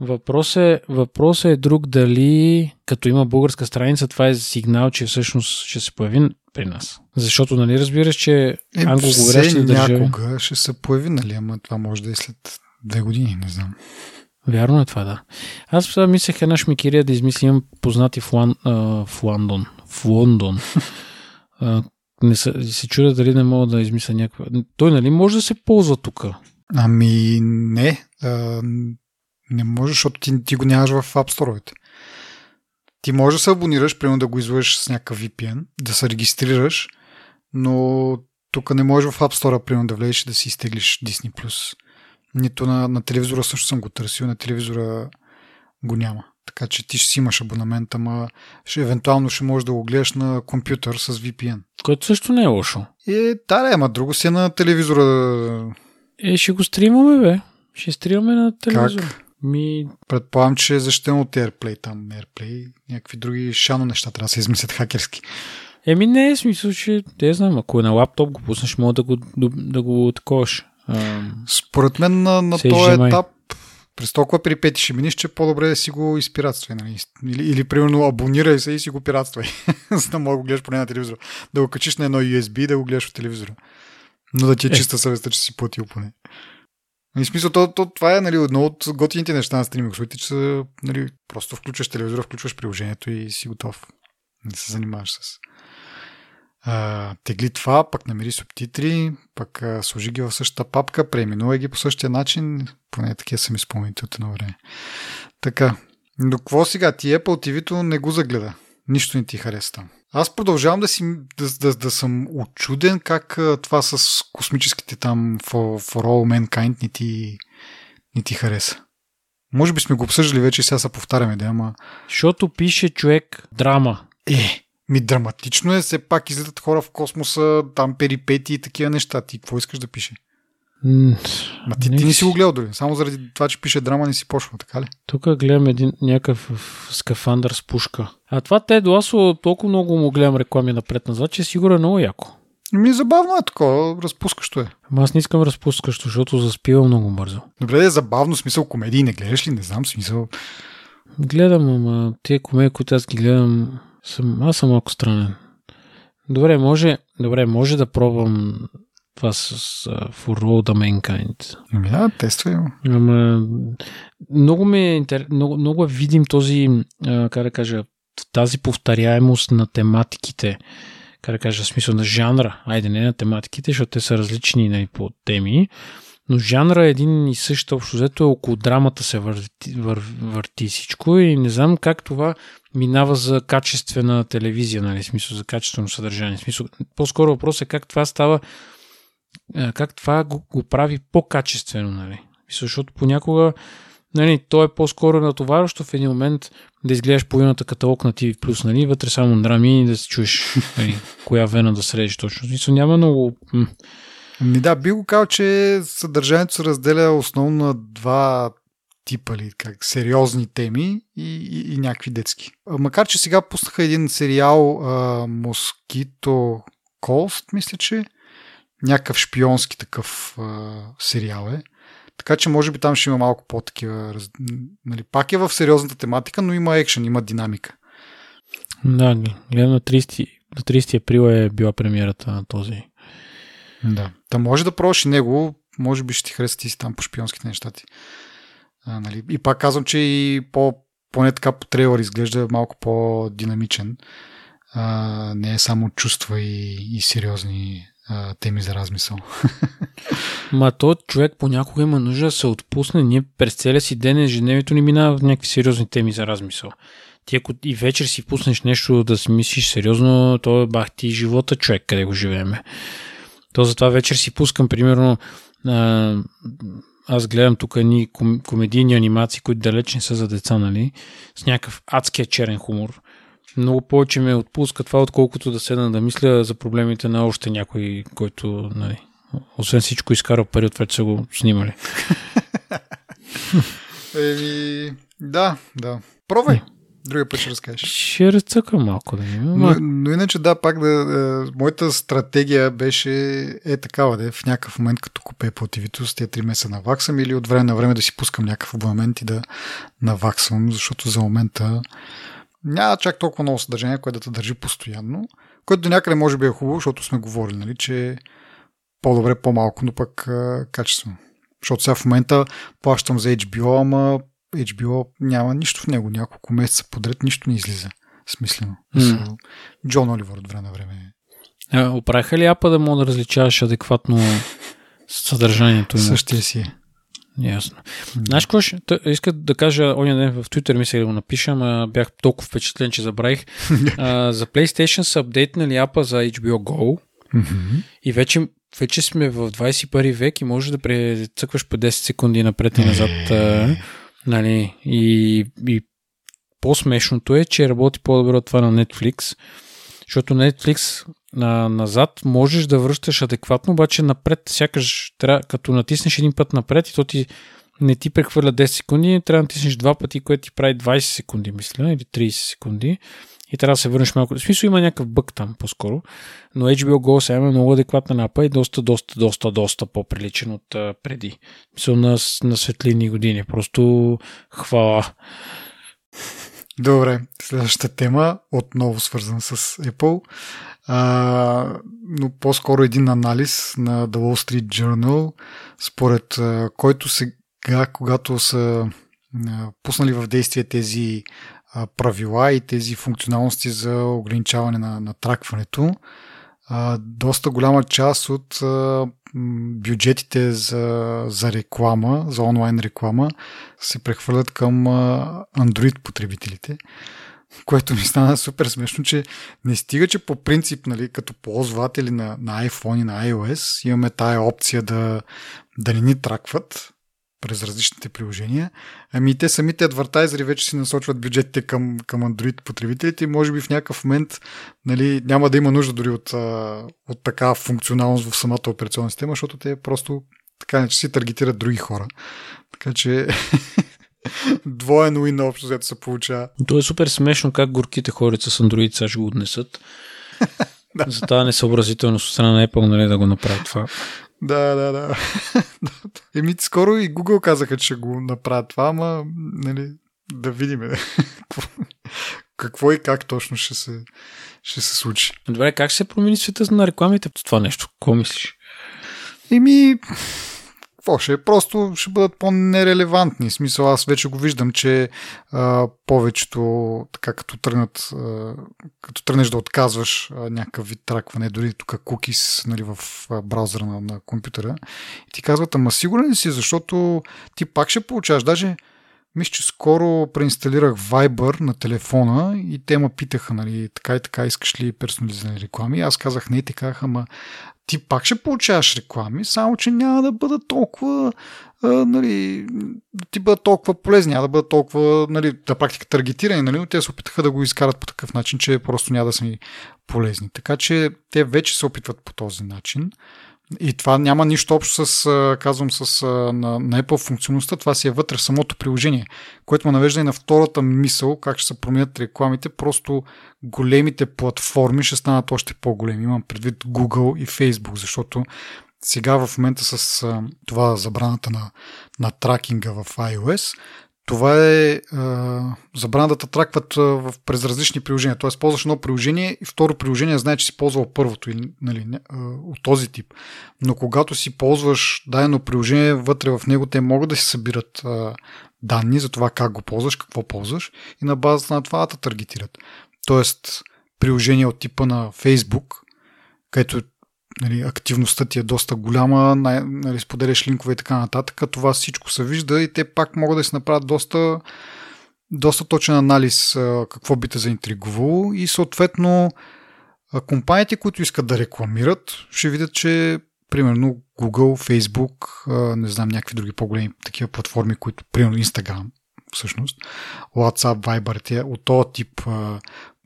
Въпрос е, въпрос е друг дали като има българска страница, това е сигнал, че всъщност ще се появи при нас. Защото нали разбираш, че
Е,
англоговорящите държави...
някога ще се появи, нали, ама това може да е след две години, не знам.
Вярно е това, да. Аз сега мислех една шмикирия да измислим познати в, Лан, а, в Лондон. В Лондон. а, не са, се чудя дали не мога да измисля някаква... Той нали може да се ползва тук?
Ами не, а, не можеш, защото ти, ти го нямаш в App Store. Ти можеш да се абонираш, примерно да го излъжеш с някакъв VPN, да се регистрираш, но тук не можеш в App Store, примерно да влезеш и да си изтеглиш Disney+. Нито на, на телевизора също съм го търсил, на телевизора го няма. Така че ти ще си имаш абонамент, ама ще, евентуално ще можеш да го гледаш на компютър с VPN.
Което също не е лошо.
Е, да, да, ама друго си е на телевизора.
Е, ще го стримаме, бе. Ще стримаме на телевизор.
Как?
Ми,
Предполагам, че е защитено от AirPlay там. AirPlay, някакви други шано неща трябва да се измислят хакерски.
Еми не е смисъл, че те знам, ако е на лаптоп го пуснеш, мога да го, да го таковаш.
Според мен на, на този етап през толкова при пети ще миниш, че по-добре да си го изпиратствай. Нали? Или, или, примерно, абонирай се и си го пиратствай, за да мога да го гледаш поне на телевизора. Да го качиш на едно USB и да го гледаш в телевизора. Но да ти е
Е.
чиста съвестта, че си платил поне. И в смисъл, то, то, това е нали, едно от готините неща на стриминг услугите, че са, нали, просто включваш телевизора, включваш приложението и си готов. Не се занимаваш с а, тегли това, пък намери субтитри, пък а, сложи ги в същата папка, преименувай ги по същия начин, поне такива са ми спомените от едно време. Така, но какво сега? Ти Apple TV-то не го загледа. Нищо не ти хареса там. Аз продължавам да, си, да, да, да съм очуден как това с космическите там for, for All Mankind не ти, не ти хареса. Може би сме го обсъждали вече и сега се повтаряме, да, ама
защото пише човек драма.
е, ми драматично е, все пак излитат хора в космоса, там перипети и такива неща. Ти какво искаш да пише?
М,
Ма ти, ти не си го гледал дори. Само заради това, че пише драма, не си почва, така ли?
Тук гледам един някакъв скафандър с пушка. А това те Ласо толкова много му гледам реклами напред-назад, че сигурно е много яко.
Ми забавно е такова, разпускащо е.
Ама аз не искам разпускащо, защото заспива много бързо.
Добре, да е забавно, смисъл комедии не гледаш ли? Не знам, смисъл.
Гледам, ама тия комедии, които аз ги гледам, съм, аз съм малко странен. Добре, може, добре, може да пробвам това с uh, For All the Mankind.
Да, тествай. го.
Ама много ми е, интер... много, много е видим този, а, как да кажа, тази повторяемост на тематиките, как да кажа, в смисъл на жанра, айде не на тематиките, защото те са различни нали, по теми, но жанра е един и същ общо взето, е около драмата се върти, вър, върти всичко и не знам как това минава за качествена телевизия, нали, смисъл за качествено съдържание. Смисъл, по-скоро въпрос е как това става, как това го, го прави по-качествено, нали. Защото понякога нали, то е по-скоро натоварващо в един момент да изгледаш половината каталог на TV+, нали, вътре само драми и да се чуеш нали, коя вена да средиш точно. Мисля, няма много...
Ми да, би го казал, че съдържанието се разделя основно на два типа ли, как, сериозни теми и, и, и някакви детски. Макар, че сега пуснаха един сериал а, Mosquito Coast, мисля, че някакъв шпионски такъв а, сериал е. Така че може би там ще има малко по-такива. Нали, пак е в сериозната тематика, но има екшен, има динамика.
Да, гледам на 30, на 30 април е била премиерата на този.
Да. Та може да пробваш и него, може би ще ти хареса ти си там по шпионските неща ти. А, нали? И пак казвам, че и по, поне така по трейлър изглежда малко по-динамичен. А, не е само чувства и, и сериозни теми за размисъл.
Ма то човек понякога има нужда да се отпусне. Ние през целия си ден ежедневието ни минава в някакви сериозни теми за размисъл. Ти ако и вечер си пуснеш нещо да си мислиш сериозно, то бах ти живота човек, къде го живееме. То затова вечер си пускам, примерно, а, аз гледам тук едни ком, комедийни анимации, които далеч не са за деца, нали? С някакъв адския черен хумор. Много повече ме отпуска това, отколкото да седна да мисля за проблемите на още някой, който, нали, освен всичко изкарал пари от вече са го снимали.
Еми, да, да. Пробвай. Другия път ще разкажеш.
Ще разцъка малко да има.
Но, но иначе да, пак да, е, моята стратегия беше е такава, да е в някакъв момент като купе TV с тези 3 месеца наваксам или от време на време да си пускам някакъв абонамент и да наваксвам, защото за момента няма чак толкова много съдържание, което да те държи постоянно, което до някъде може би е хубаво, защото сме говорили, нали, че по-добре по-малко, но пък а, качествено. Защото сега в момента плащам за HBO, ама HBO няма нищо в него. Няколко месеца подред нищо не излиза. Смислено. Mm. Джон Оливър от време на време.
А, оправиха ли апа да мога да различаваш адекватно съдържанието им?
Същия си е.
Ясно. Да. Знаеш какво ще... Иска да кажа, оня ден в Twitter мисля да го напиша, ама бях толкова впечатлен, че забравих. а, за PlayStation са апдейтнали апа за HBO Go
mm-hmm.
и вече, вече сме в 21 век и можеш да прецъкваш по 10 секунди напред и назад. А, нали, и, и по-смешното е, че работи по-добре от това на Netflix, защото Netflix на, назад можеш да връщаш адекватно, обаче напред, сякаш трябва, като натиснеш един път напред и то ти не ти прехвърля 10 секунди, трябва да натиснеш два пъти, което ти прави 20 секунди, мисля, или 30 секунди. И трябва да се върнеш малко. В смисъл има някакъв бък там по-скоро. Но HBO Go сега е много адекватна напа и доста, доста, доста, доста по-приличен от а, преди. Мисъл на, на светлини години. Просто хвала.
Добре, следващата тема, отново свързана с Apple, а, но по-скоро един анализ на The Wall Street Journal, според а, който сега, когато са а, пуснали в действие тези а, правила и тези функционалности за ограничаване на, на тракването, доста голяма част от бюджетите за, за реклама, за онлайн реклама, се прехвърлят към Android потребителите, което ми стана супер смешно, че не стига, че по принцип, нали, като ползватели на, на iPhone и на iOS, имаме тая опция да, да не ни тракват, през различните приложения. Ами те самите адвартайзери вече си насочват бюджетите към, към Android потребителите и може би в някакъв момент нали, няма да има нужда дори от, от такава функционалност в самата операционна система, защото те просто така не че си таргетират други хора. Така че двоен уин общо, взето се получава.
То е супер смешно как горките хорица с Android сега ще го отнесат. да. За тази несъобразителност от страна на Apple нали, да го направят това.
Да, да, да. Еми, скоро и Google казаха, че го направят това, ама, нали, да видим какво и как точно ще се, ще се случи.
Добре, как ще се промени света на рекламите по това нещо? Какво мислиш?
Еми, какво ще е? Просто ще бъдат по-нерелевантни. В смисъл, аз вече го виждам, че а, повечето, така като тръгнат, а, като тръгнеш да отказваш а, някакъв вид тракване, дори тук кукис нали, в а, браузъра на, на компютъра, и ти казват, ама сигурен ли си, защото ти пак ще получаваш, даже мисля, че скоро преинсталирах Viber на телефона и те ме питаха, нали, така и така, искаш ли персонализирани реклами? Аз казах не, те казаха, ама ти пак ще получаваш реклами, само че няма да бъдат толкова а, нали, ти бъдат толкова полезни, няма да бъдат толкова нали, на практика таргетирани, нали, но те се опитаха да го изкарат по такъв начин, че просто няма да са ни полезни. Така че те вече се опитват по този начин. И това няма нищо общо с, казвам, с на, на Apple функционалността, това си е вътре в самото приложение, което ме навежда и на втората мисъл, как ще се променят рекламите, просто големите платформи ще станат още по-големи. Имам предвид Google и Facebook, защото сега в момента с това забраната на, на тракинга в iOS, това е а, забрана да тракват а, в, през различни приложения. Тоест, ползваш едно приложение и второ приложение знае, че си ползвал първото или, нали, а, от този тип. Но когато си ползваш дадено приложение, вътре в него те могат да си събират а, данни за това как го ползваш, какво ползваш и на базата на това да таргетират. Тоест, приложение от типа на Facebook, където нали, активността ти е доста голяма, нали, споделяш линкове и така нататък, това всичко се вижда и те пак могат да си направят доста, доста точен анализ какво би те заинтригувало. И съответно компаниите, които искат да рекламират, ще видят, че примерно Google, Facebook, не знам, някакви други по-големи такива платформи, които, примерно Instagram, всъщност, WhatsApp, Viber, от този тип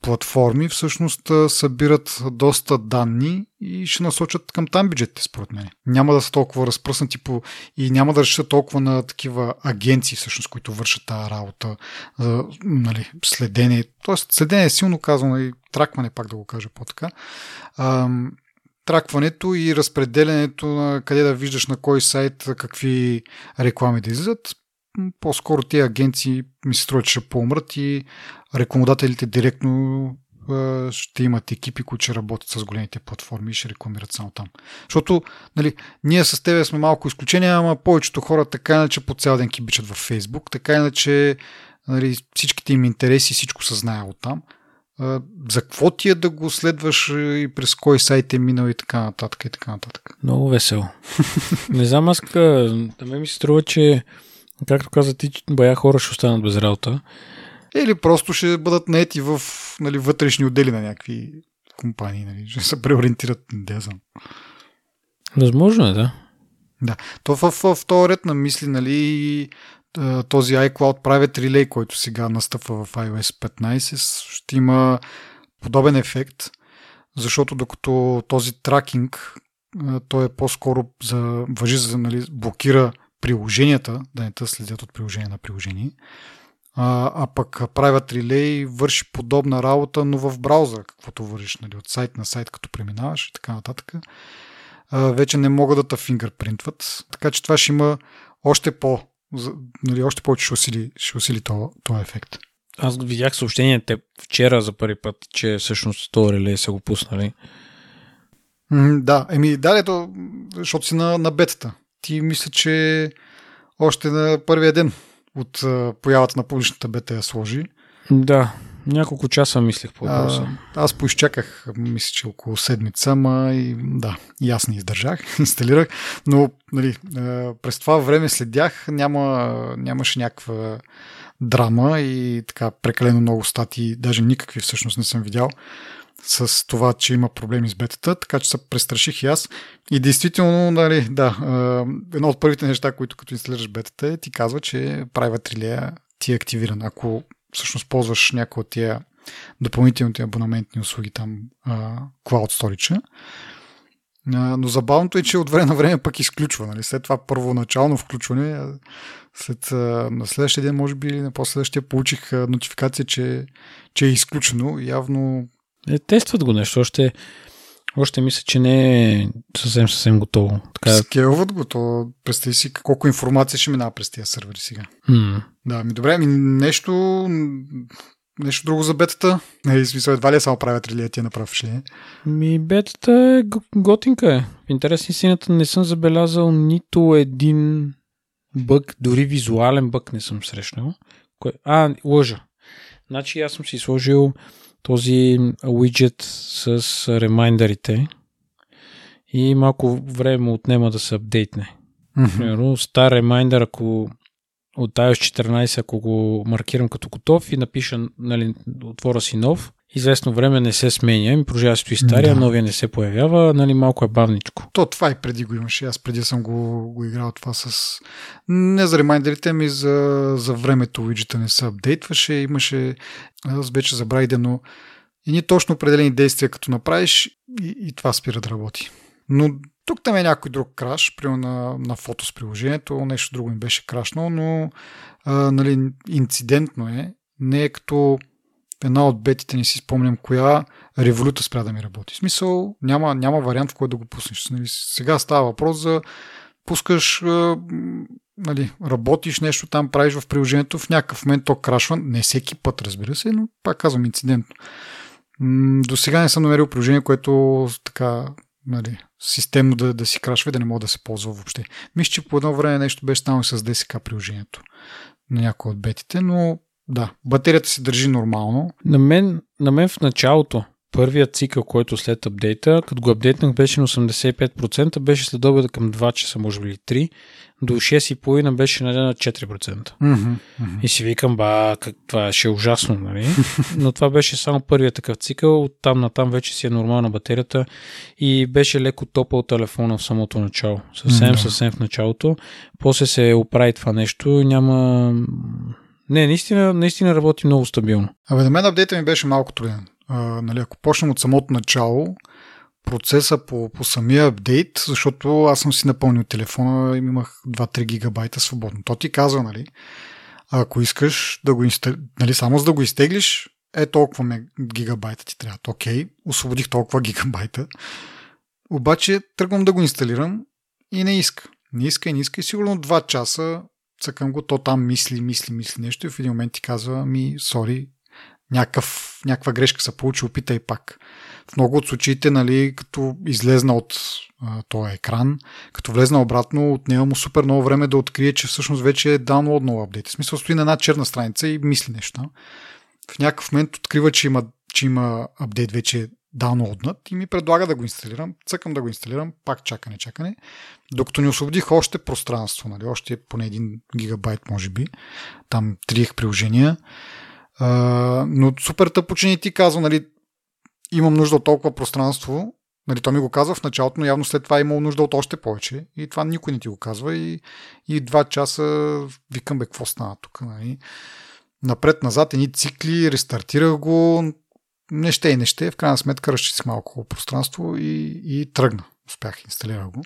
платформи всъщност събират доста данни и ще насочат към там бюджетите, според мен. Няма да са толкова разпръснати по... и няма да решат толкова на такива агенции, всъщност, които вършат тази работа, нали, следение. Тоест, следение е силно казано и тракване, пак да го кажа по-така. тракването и разпределянето на къде да виждаш на кой сайт какви реклами да излизат по-скоро тези агенции ми се струва, че ще поумрат и рекламодателите директно ще имат екипи, които ще работят с големите платформи и ще рекламират само там. Защото нали, ние с тебе сме малко изключение, ама повечето хора така иначе по цял ден кибичат във Фейсбук, така иначе нали, всичките им интереси, всичко се знае от там. За какво ти е да го следваш и през кой сайт е минал и така нататък и така нататък.
Много весело. Не знам, аз да ме ми се струва, че Както каза ти, бая хора ще останат без работа.
Или просто ще бъдат наети в нали, вътрешни отдели на някакви компании. Нали, ще се преориентират, не знам.
Възможно е, да.
Да. То в, в, в този ред на мисли, нали, този iCloud Private Relay, който сега настъпва в iOS 15, ще има подобен ефект, защото докато този тракинг, той е по-скоро за, въжи за, нали, блокира приложенията, да не те следят от приложение на приложение. А, а пък правят релей върши подобна работа, но в браузъра, каквото вършиш, нали, от сайт на сайт, като преминаваш и така нататък. А, вече не могат да те фингърпринтват, така че това ще има още по нали, още повече ще усили, ще усили този ефект.
Аз видях съобщението вчера за първи път, че всъщност този релей са го пуснали.
да, еми да, ето, защото си на, на бетата ти мисля, че още на първия ден от появата на публичната бета я сложи.
Да, няколко часа мислех по въпроса.
Аз поизчаках, мисля, че около седмица, ама и да, и аз не издържах, инсталирах, но нали, през това време следях, няма, нямаше някаква драма и така прекалено много статии, даже никакви всъщност не съм видял с това, че има проблеми с бетата, така че се престраших и аз. И действително, нали, да, едно от първите неща, които като инсталираш бетата е, ти казва, че права трилея ти е активиран. Ако всъщност ползваш някои от тия допълнителните абонаментни услуги там, Cloud Storage, но забавното е, че от време на време пък изключва. Нали? След това първоначално включване, след, на следващия ден, може би, на последващия получих нотификация, че, че е изключено. Явно
е, тестват го нещо. Още, още мисля, че не е съвсем съвсем готово.
Така... Скелват го, то представи си колко информация ще минава през тези сервери сега.
Mm.
Да, ми добре, ми нещо, нещо друго за бетата. Не, смисъл, едва ли е само правят релия ти направиш ли?
Ми бетата е готинка е. В интересни сината не съм забелязал нито един бък, дори визуален бък не съм срещнал. Кой... А, лъжа. Значи аз съм си сложил този уиджет с ремайндерите и малко време отнема да се апдейтне. Примерно, стар ремайндер, ако от iOS 14, ако го маркирам като готов и напиша, нали, отвора си нов, известно време не се сменя, ми продължава стои стария, да. новия не се появява, нали, малко е бавничко.
То това и преди го имаше. Аз преди съм го, го играл това с... Не за ремайндерите ми, за, за времето уиджета не се апдейтваше, имаше... Аз вече забравих да, но и точно определени действия като направиш и, и това спира да работи. Но тук там е някой друг краш, примерно на, на фото с приложението, нещо друго ми беше крашно, но а, нали, инцидентно е. Не е като една от бетите, не си спомням коя, революта спря да ми работи. В смисъл, няма, няма вариант, в който да го пуснеш. Нали, сега става въпрос за пускаш, нали, работиш нещо там, правиш в приложението, в някакъв момент то крашва, не всеки път, разбира се, но пак казвам инцидентно. До сега не съм намерил приложение, което така нали, системно да, да си крашва и да не мога да се ползва въобще. Мисля, че по едно време нещо беше станало с DSK приложението на някои от бетите, но да, батерията се държи нормално.
На мен, на мен в началото, първият цикъл, който след апдейта, като го апдейтнах беше на 85%, беше след обеда към 2 часа, може би 3, до 6,5 беше на 4%.
Mm-hmm, mm-hmm.
И си викам, ба, как, това ще е ужасно, нали? Но това беше само първият такъв цикъл, там на там вече си е нормална батерията и беше леко топъл телефона в самото начало. Съвсем, mm-hmm. съвсем в началото. После се оправи това нещо и няма... Не, наистина, наистина работи много стабилно.
Абе, на мен апдейта ми беше малко труден. А, нали, ако почнем от самото начало, процеса по, по самия апдейт, защото аз съм си напълнил телефона и имах 2-3 гигабайта свободно. То ти казва, нали, ако искаш да го инстал... нали, само за да го изтеглиш, е толкова гигабайта ти трябва. Окей, освободих толкова гигабайта. Обаче тръгвам да го инсталирам и не иска. Не иска и не иска и сигурно 2 часа цъкам го, то там мисли, мисли, мисли нещо и в един момент ти казва ми, сори, някакъв, някаква грешка се получи, опитай пак. В много от случаите, нали, като излезна от този екран, като влезна обратно, отнема му супер много време да открие, че всъщност вече е даунлоднал апдейт. В смисъл стои на една черна страница и мисли нещо. В някакъв момент открива, че има, че има апдейт вече даунлоднат и ми предлага да го инсталирам. Цъкам да го инсталирам, пак чакане, чакане. Докато не освободих още пространство, нали, още поне един гигабайт, може би. Там триех приложения. А, но супер тъпо, че не ти казва, нали, имам нужда от толкова пространство. Нали, то ми го казва в началото, но явно след това е имал нужда от още повече. И това никой не ти го казва. И, и два часа викам, бе, какво стана тук? Нали? Напред-назад, едни цикли, рестартирах го, не ще и не ще. В крайна сметка разчистих малко пространство и, и тръгна. Успях, инсталира го.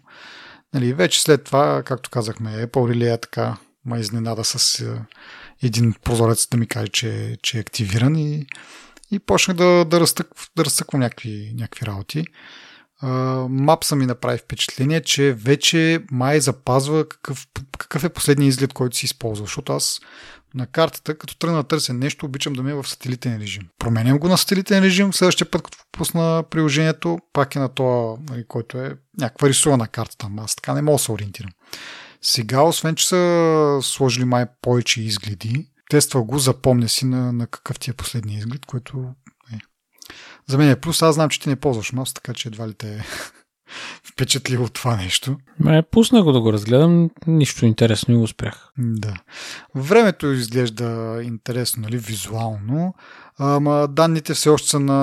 Нали, вече след това, както казахме, Apple Relay е така ма изненада с един прозорец да ми каже, че, че е активиран и, и почнах да, да, разтък, да разтъквам някакви, някакви работи. Мапса ми направи впечатление, че вече май запазва какъв, какъв е последният изглед, който си използва, защото аз на картата, като тръгна да търся нещо, обичам да ми е в сателитен режим. Променям го на сателитен режим, следващия път, като пусна приложението, пак е на това, нали, който е някаква рисувана карта там. Аз така не мога да се ориентирам. Сега, освен че са сложили май повече изгледи, тества го, запомня си на, на какъв ти е последния изглед, което е. За мен е плюс. Аз знам, че ти не ползваш маус, така че едва ли те впечатлило това нещо.
Ме, пусна го да го разгледам, нищо интересно и успях.
Да. Времето изглежда интересно, нали, визуално, ама данните все още са на,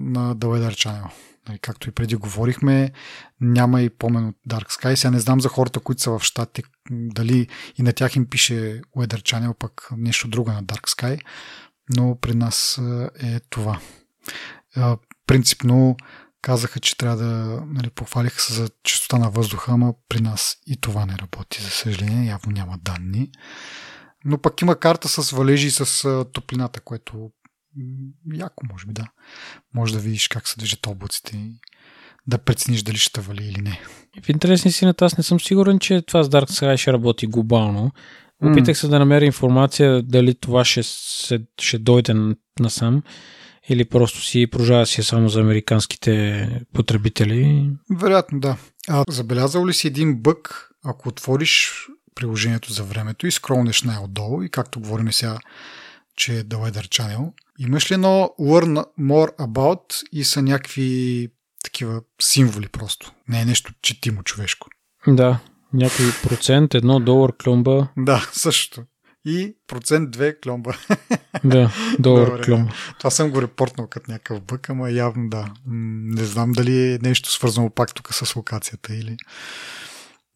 на The Weather Channel. Нали, както и преди говорихме, няма и помен от Dark Sky. Сега не знам за хората, които са в щатите, дали и на тях им пише Weather Channel, пък нещо друго на Dark Sky, но при нас е това. Принципно казаха, че трябва да нали, похвалиха се за чистота на въздуха, ама при нас и това не работи, за съжаление, явно няма данни. Но пък има карта с валежи и с топлината, което яко, може би, да. Може да видиш как се движат облаците и да прецениш дали ще вали или не.
В интересни си аз не съм сигурен, че това с Dark Sky ще работи глобално. Опитах се да намеря информация дали това ще, се, ще дойде насам или просто си продължава си само за американските потребители.
Вероятно, да. А забелязал ли си един бък, ако отвориш приложението за времето и скролнеш най-отдолу и както говорим сега, че е The Weather Channel, имаш ли едно Learn More About и са някакви такива символи просто. Не е нещо четимо човешко.
Да, някой процент, едно долар клюмба.
Да, също. И процент две клюмба.
Да, долар Добре.
Това съм го репортнал като някакъв бък, ама явно да. Не знам дали е нещо свързано пак тук с локацията или...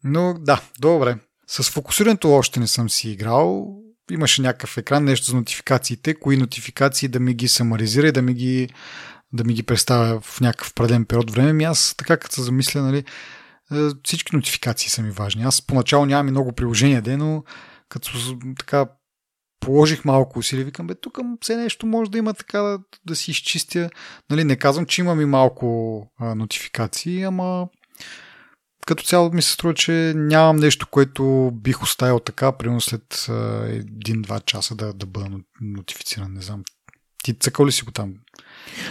Но да, добре. С фокусирането още не съм си играл. Имаше някакъв екран, нещо за нотификациите, кои нотификации да ми ги самаризира и да ми ги да ми ги представя в някакъв преден период време. Ми аз така като се замисля, нали, е, всички нотификации са ми важни. Аз поначало нямам и много приложения, де, но като така положих малко усилия, викам, бе, тук все нещо може да има така да, да си изчистя. Нали, не казвам, че имам и малко а, нотификации, ама като цяло ми се струва, че нямам нещо, което бих оставил така, примерно след един-два часа да, да бъда нотифициран. Не знам. Ти цъкал ли си го там?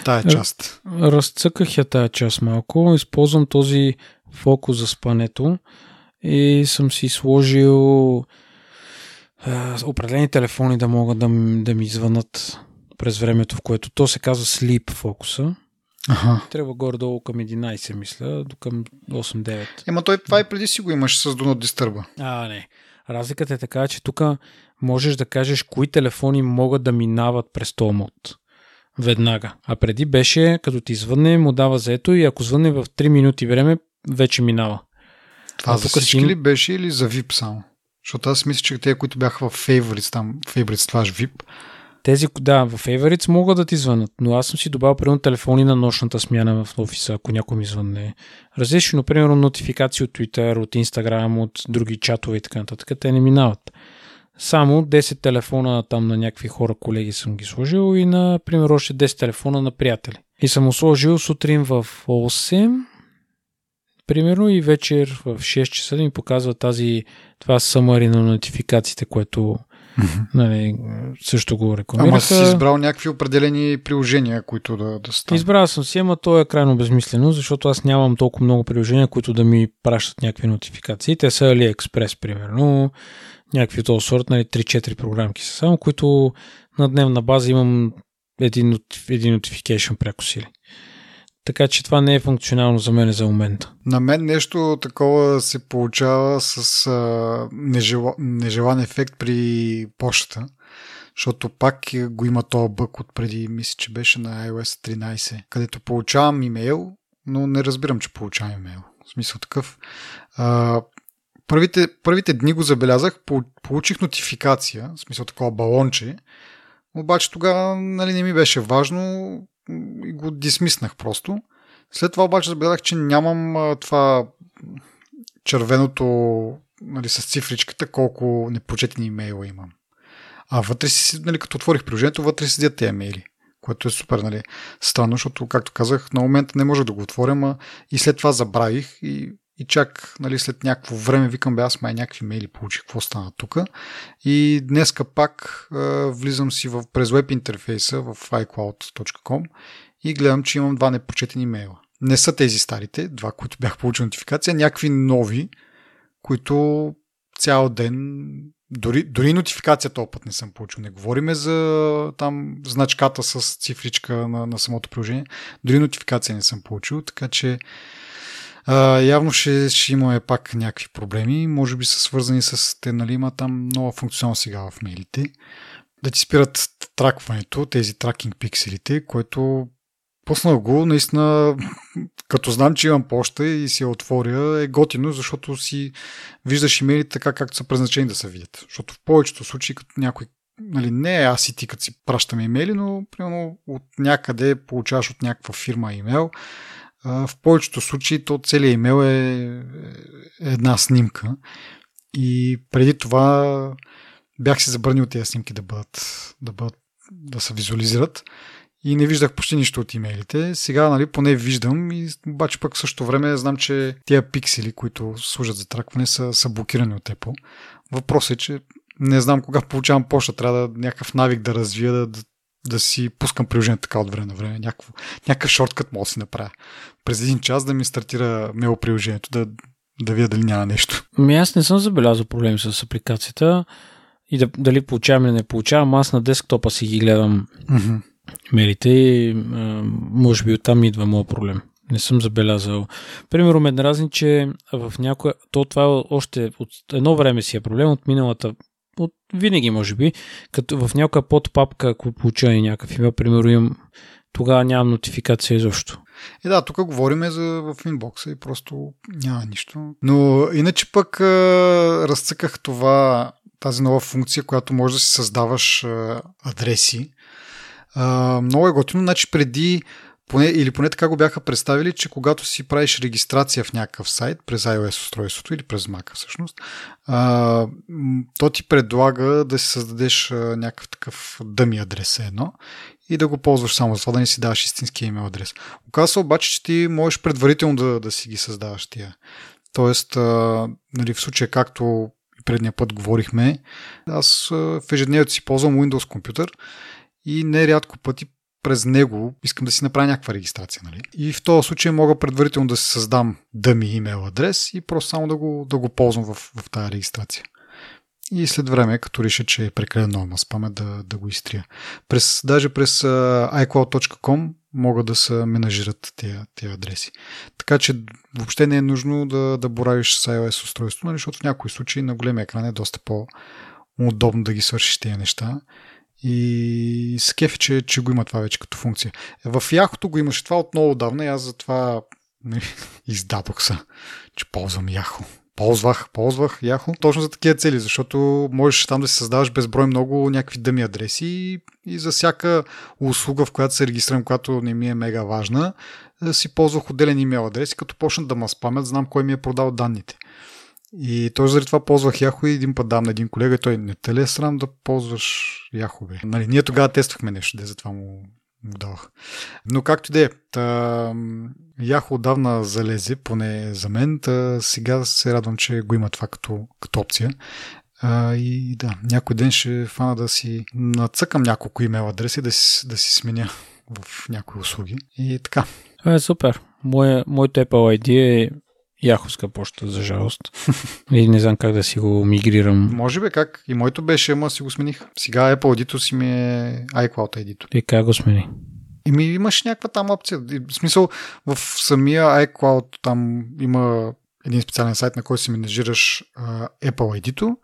Тая е, част.
Разцъках я тая част малко. Използвам този фокус за спането и съм си сложил а, определени телефони да могат да, да ми звънат през времето, в което то се казва Sleep фокуса.
Ага.
Трябва горе-долу към 11, мисля, до към 8-9.
Ема той това и преди си го имаш с Do Not Disturb.
А, не. Разликата е така, че тук можеш да кажеш кои телефони могат да минават през този мод. Веднага. А преди беше, като ти звънне, му дава заето и ако звънне в 3 минути време, вече минава.
Това а за всички си... ли беше или за VIP само? Защото аз мисля, че те, които бяха в Favorites, там Favorites slash VIP,
тези, да, в Favorites могат да ти звънат, но аз съм си добавил примерно телефони на нощната смяна в офиса, ако някой ми звънне. Различно, примерно, нотификации от Twitter, от Instagram, от други чатове и така нататък. Те не минават. Само 10 телефона там на някакви хора, колеги съм ги сложил и, например, още 10 телефона на приятели. И съм сложил сутрин в 8, примерно, и вечер в 6 часа да ми показва тази, това самари на нотификациите, което Mm-hmm. Нали, също го рекламираха.
Ама си избрал някакви определени приложения, които да, да станат.
Избрал съм си, ама то е крайно безмислено, защото аз нямам толкова много приложения, които да ми пращат някакви нотификации. Те са AliExpress, примерно, някакви от този сорт, нали, 3-4 програмки са само, които на дневна база имам един, един notification пряко сили. Така че това не е функционално за мен за момента.
На мен нещо такова се получава с а, нежела, нежелан ефект при почта, защото пак го има този бък от преди, мисля, че беше на iOS 13, където получавам имейл, но не разбирам, че получавам имейл. В смисъл такъв. А, първите, първите дни го забелязах, получих нотификация, в смисъл такова балонче, обаче тогава нали, не ми беше важно, и го дисмиснах просто. След това обаче забелязах, че нямам това червеното нали, с цифричката, колко непрочетени имейла имам. А вътре си, нали, като отворих приложението, вътре седят тези имейли, което е супер, нали, странно, защото, както казах, на момента не може да го отворя, а и след това забравих и, и чак нали, след някакво време викам, бе, аз май някакви имейли получих, какво стана тук. И днеска пак а, влизам си в, през веб интерфейса в iCloud.com и гледам, че имам два непрочетени имейла. Не са тези старите, два, които бях получил нотификация, някакви нови, които цял ден, дори, дори нотификация този път не съм получил. Не говориме за там значката с цифричка на, на самото приложение. Дори нотификация не съм получил, така че а, явно ще, ще имаме пак някакви проблеми. Може би са свързани с те, нали, има там нова функционалност сега в мейлите. Да ти спират тракването, тези тракинг пикселите, което Пуснах го, наистина, като знам, че имам почта и си я отворя, е готино, защото си виждаш имейлите така, както са предназначени да се видят. Защото в повечето случаи, като някой, нали, не аз и ти, като си пращаме имейли, но примерно от някъде получаваш от някаква фирма имейл, в повечето случаи то целият имейл е, е една снимка. И преди това бях си забранил тези снимки да бъдат, да бъдат да се визуализират и не виждах почти нищо от имейлите. Сега, нали, поне виждам, и, обаче пък в същото време знам, че тия пиксели, които служат за тракване, са, са блокирани от Apple. Въпросът е, че не знам кога получавам почта, трябва да някакъв навик да развия, да, да, да си пускам приложението така от време на време. Някакво, някакъв шорткът мога да си направя. През един час да ми стартира мейл приложението, да, да видя дали няма нещо.
Ми аз не съм забелязал проблеми с апликацията и да, дали получавам или не получавам. Аз на десктопа си ги гледам mm-hmm мерите и може би оттам идва моят проблем. Не съм забелязал. Примерно ме дразни, че в някоя... То това е още от едно време си е проблем от миналата от винаги, може би, като в някоя подпапка, ако получа и някакъв имейл, примерно имам, тогава нямам нотификация изобщо.
И е, да, тук говорим за в инбокса и просто няма нищо. Но иначе пък разцъках това, тази нова функция, която може да си създаваш адреси много е готино. Значи преди поне, или поне така го бяха представили, че когато си правиш регистрация в някакъв сайт през iOS устройството или през Mac всъщност, а, то ти предлага да си създадеш някакъв такъв дъми адрес едно и да го ползваш само за това, да не си даваш истински имейл адрес. Оказва се обаче, че ти можеш предварително да, да си ги създаваш тия. Тоест, а, нали, в случая както и предния път говорихме, аз а, в ежедневието си ползвам Windows компютър и нерядко пъти през него искам да си направя някаква регистрация. Нали? И в този случай мога предварително да си създам дъми имейл адрес и просто само да го, да го ползвам в, в тази регистрация. И след време, като реша, че е прекалено много ма спаме, да, да го изтрия. През, даже през uh, iCloud.com могат да се менажират тези, адреси. Така че въобще не е нужно да, да боравиш с iOS устройството, нали, защото в някои случаи на големия екран е доста по-удобно да ги свършиш тези неща. И с кефи, че, че го има това вече като функция. В Яхото го имаше това от много давна и аз затова не, издадох се, че ползвам Яхо. Ползвах, ползвах Яхо точно за такива цели, защото можеш там да си създаваш безброй много някакви дъми адреси и, и за всяка услуга, в която се регистрирам, която не ми е мега важна, да си ползвах отделен имейл адрес и като почнат да ме спамят, знам кой ми е продал данните. И точно заради това ползвах Яхо и един път дам на един колега и той не те ли е срам да ползваш Яхо, бе? Нали, ние тогава тествахме нещо, де затова му, му давах. Но както и да е, Яхо отдавна залезе, поне за мен, та сега се радвам, че го има това като, като опция. А, и да, някой ден ще фана да си нацъкам няколко имейл адреси, да си, да си сменя в някои услуги. И така.
Е супер. Моя, моето Apple ID е Яховска почта, за жалост. И не знам как да си го мигрирам.
Може би как. И моето беше, ама си го смених. Сега Apple ID си ми е iCloud ID.
И как го смени?
И ми имаш някаква там опция. В смисъл, в самия iCloud там има един специален сайт, на който си менажираш uh, Apple ID-то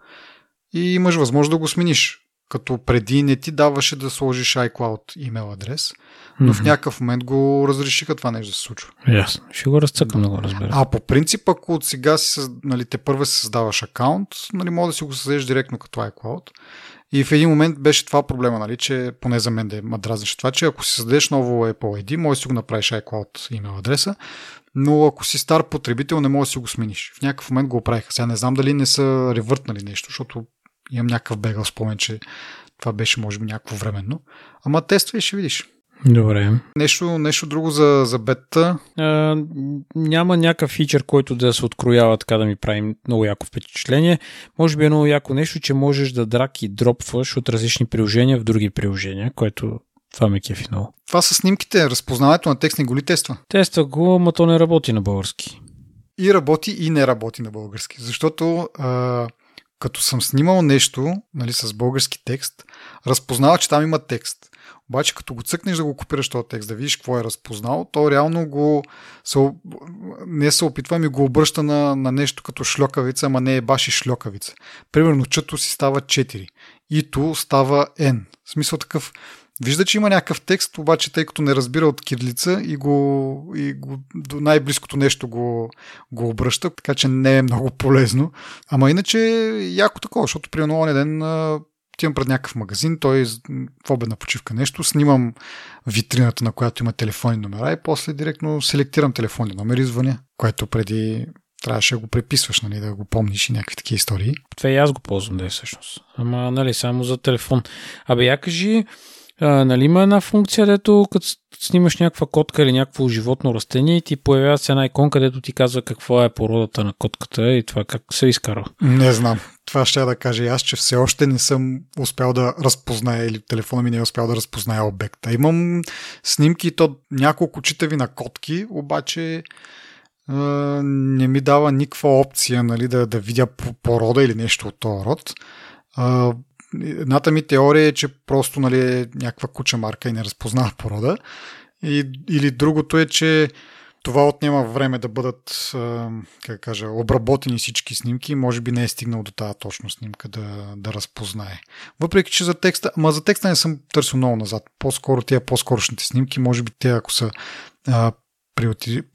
и имаш възможност да го смениш. Като преди не ти даваше да сложиш iCloud имейл адрес, но mm-hmm. в някакъв момент го разрешиха това нещо да се случва.
Ясно. Ще го разцъкам да го разбера.
А по принцип, ако от сега си, нали, те първа си създаваш акаунт, нали, може да си го създадеш директно като iCloud. И в един момент беше това проблема, нали, че поне за мен да е дразнеше това, че ако си създадеш ново Apple ID, може да си го направиш iCloud имейл адреса, но ако си стар потребител, не може да си го смениш. В някакъв момент го оправиха. Сега не знам дали не са ревъртнали нещо, защото имам някакъв бегал спомен, че това беше може би някакво временно. Ама тествай и ще видиш.
Добре.
Нещо, нещо друго за, за бета?
А, няма някакъв фичър, който да се откроява така да ми прави много яко впечатление. Може би е много яко нещо, че можеш да драк и дропваш от различни приложения в други приложения, което това ме кефи много.
Това са снимките, разпознаването на текст не го ли тества?
Тества го, но то не работи на български.
И работи, и не работи на български. Защото а, като съм снимал нещо нали, с български текст, разпознава, че там има текст. Обаче като го цъкнеш да го копираш този текст, да видиш какво е разпознал, то реално го не се опитва ми го обръща на, на нещо като шлокавица, ама не е баш и шлокавица. Примерно чето си става 4, ито става N. В смисъл такъв, Вижда, че има някакъв текст, обаче тъй като не разбира от кирлица и го, и го до най-близкото нещо го, го обръща, така че не е много полезно. Ама иначе е яко такова, защото при едно ден отивам пред някакъв магазин, той в обедна почивка нещо, снимам витрината, на която има телефонни номера и после директно селектирам телефонни номери и звъня, което преди трябваше да го преписваш, нали, да го помниш и някакви такива истории.
Това и аз го ползвам, да е всъщност. Ама, нали, само за телефон. Абе, я кажи, а, нали има една функция, дето като снимаш някаква котка или някакво животно растение и ти появява се една иконка, където ти казва каква е породата на котката и това как се изкарва.
Не знам. Това ще да кажа и аз, че все още не съм успял да разпозная или телефона ми не е успял да разпознае обекта. Имам снимки то няколко читави на котки, обаче не ми дава никаква опция нали, да, да видя порода или нещо от този род. Едната ми теория е, че просто нали, е някаква куча марка и не разпознава порода. И, или другото е, че това отнема време да бъдат как кажа, обработени всички снимки и може би не е стигнал до тази точно снимка да, да разпознае. Въпреки, че за текста, ама за текста не съм търсил много назад. По-скоро тия по-скорошните снимки, може би те ако са а,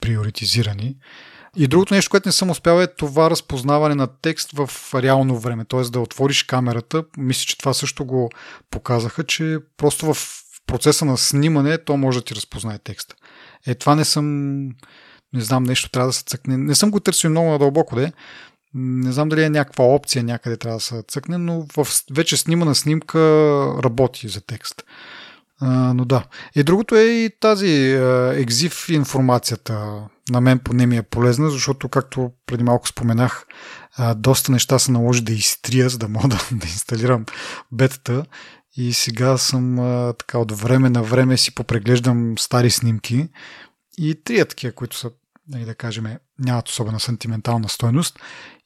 приоритизирани, и другото нещо, което не съм успял е това разпознаване на текст в реално време, т.е. да отвориш камерата. Мисля, че това също го показаха, че просто в процеса на снимане то може да ти разпознае текста. Е, това не съм, не знам, нещо трябва да се цъкне. Не съм го търсил много надълбоко, де. Не знам дали е някаква опция някъде трябва да се цъкне, но в вече снимана снимка работи за текст. А, но да. И другото е и тази екзив информацията. На мен поне ми е полезна, защото, както преди малко споменах, а, доста неща се наложи да изтрия, за да мога да, инсталирам бетата. И сега съм а, така от време на време си попреглеждам стари снимки и трия такива, които са, нали, да кажем, нямат особена сантиментална стойност.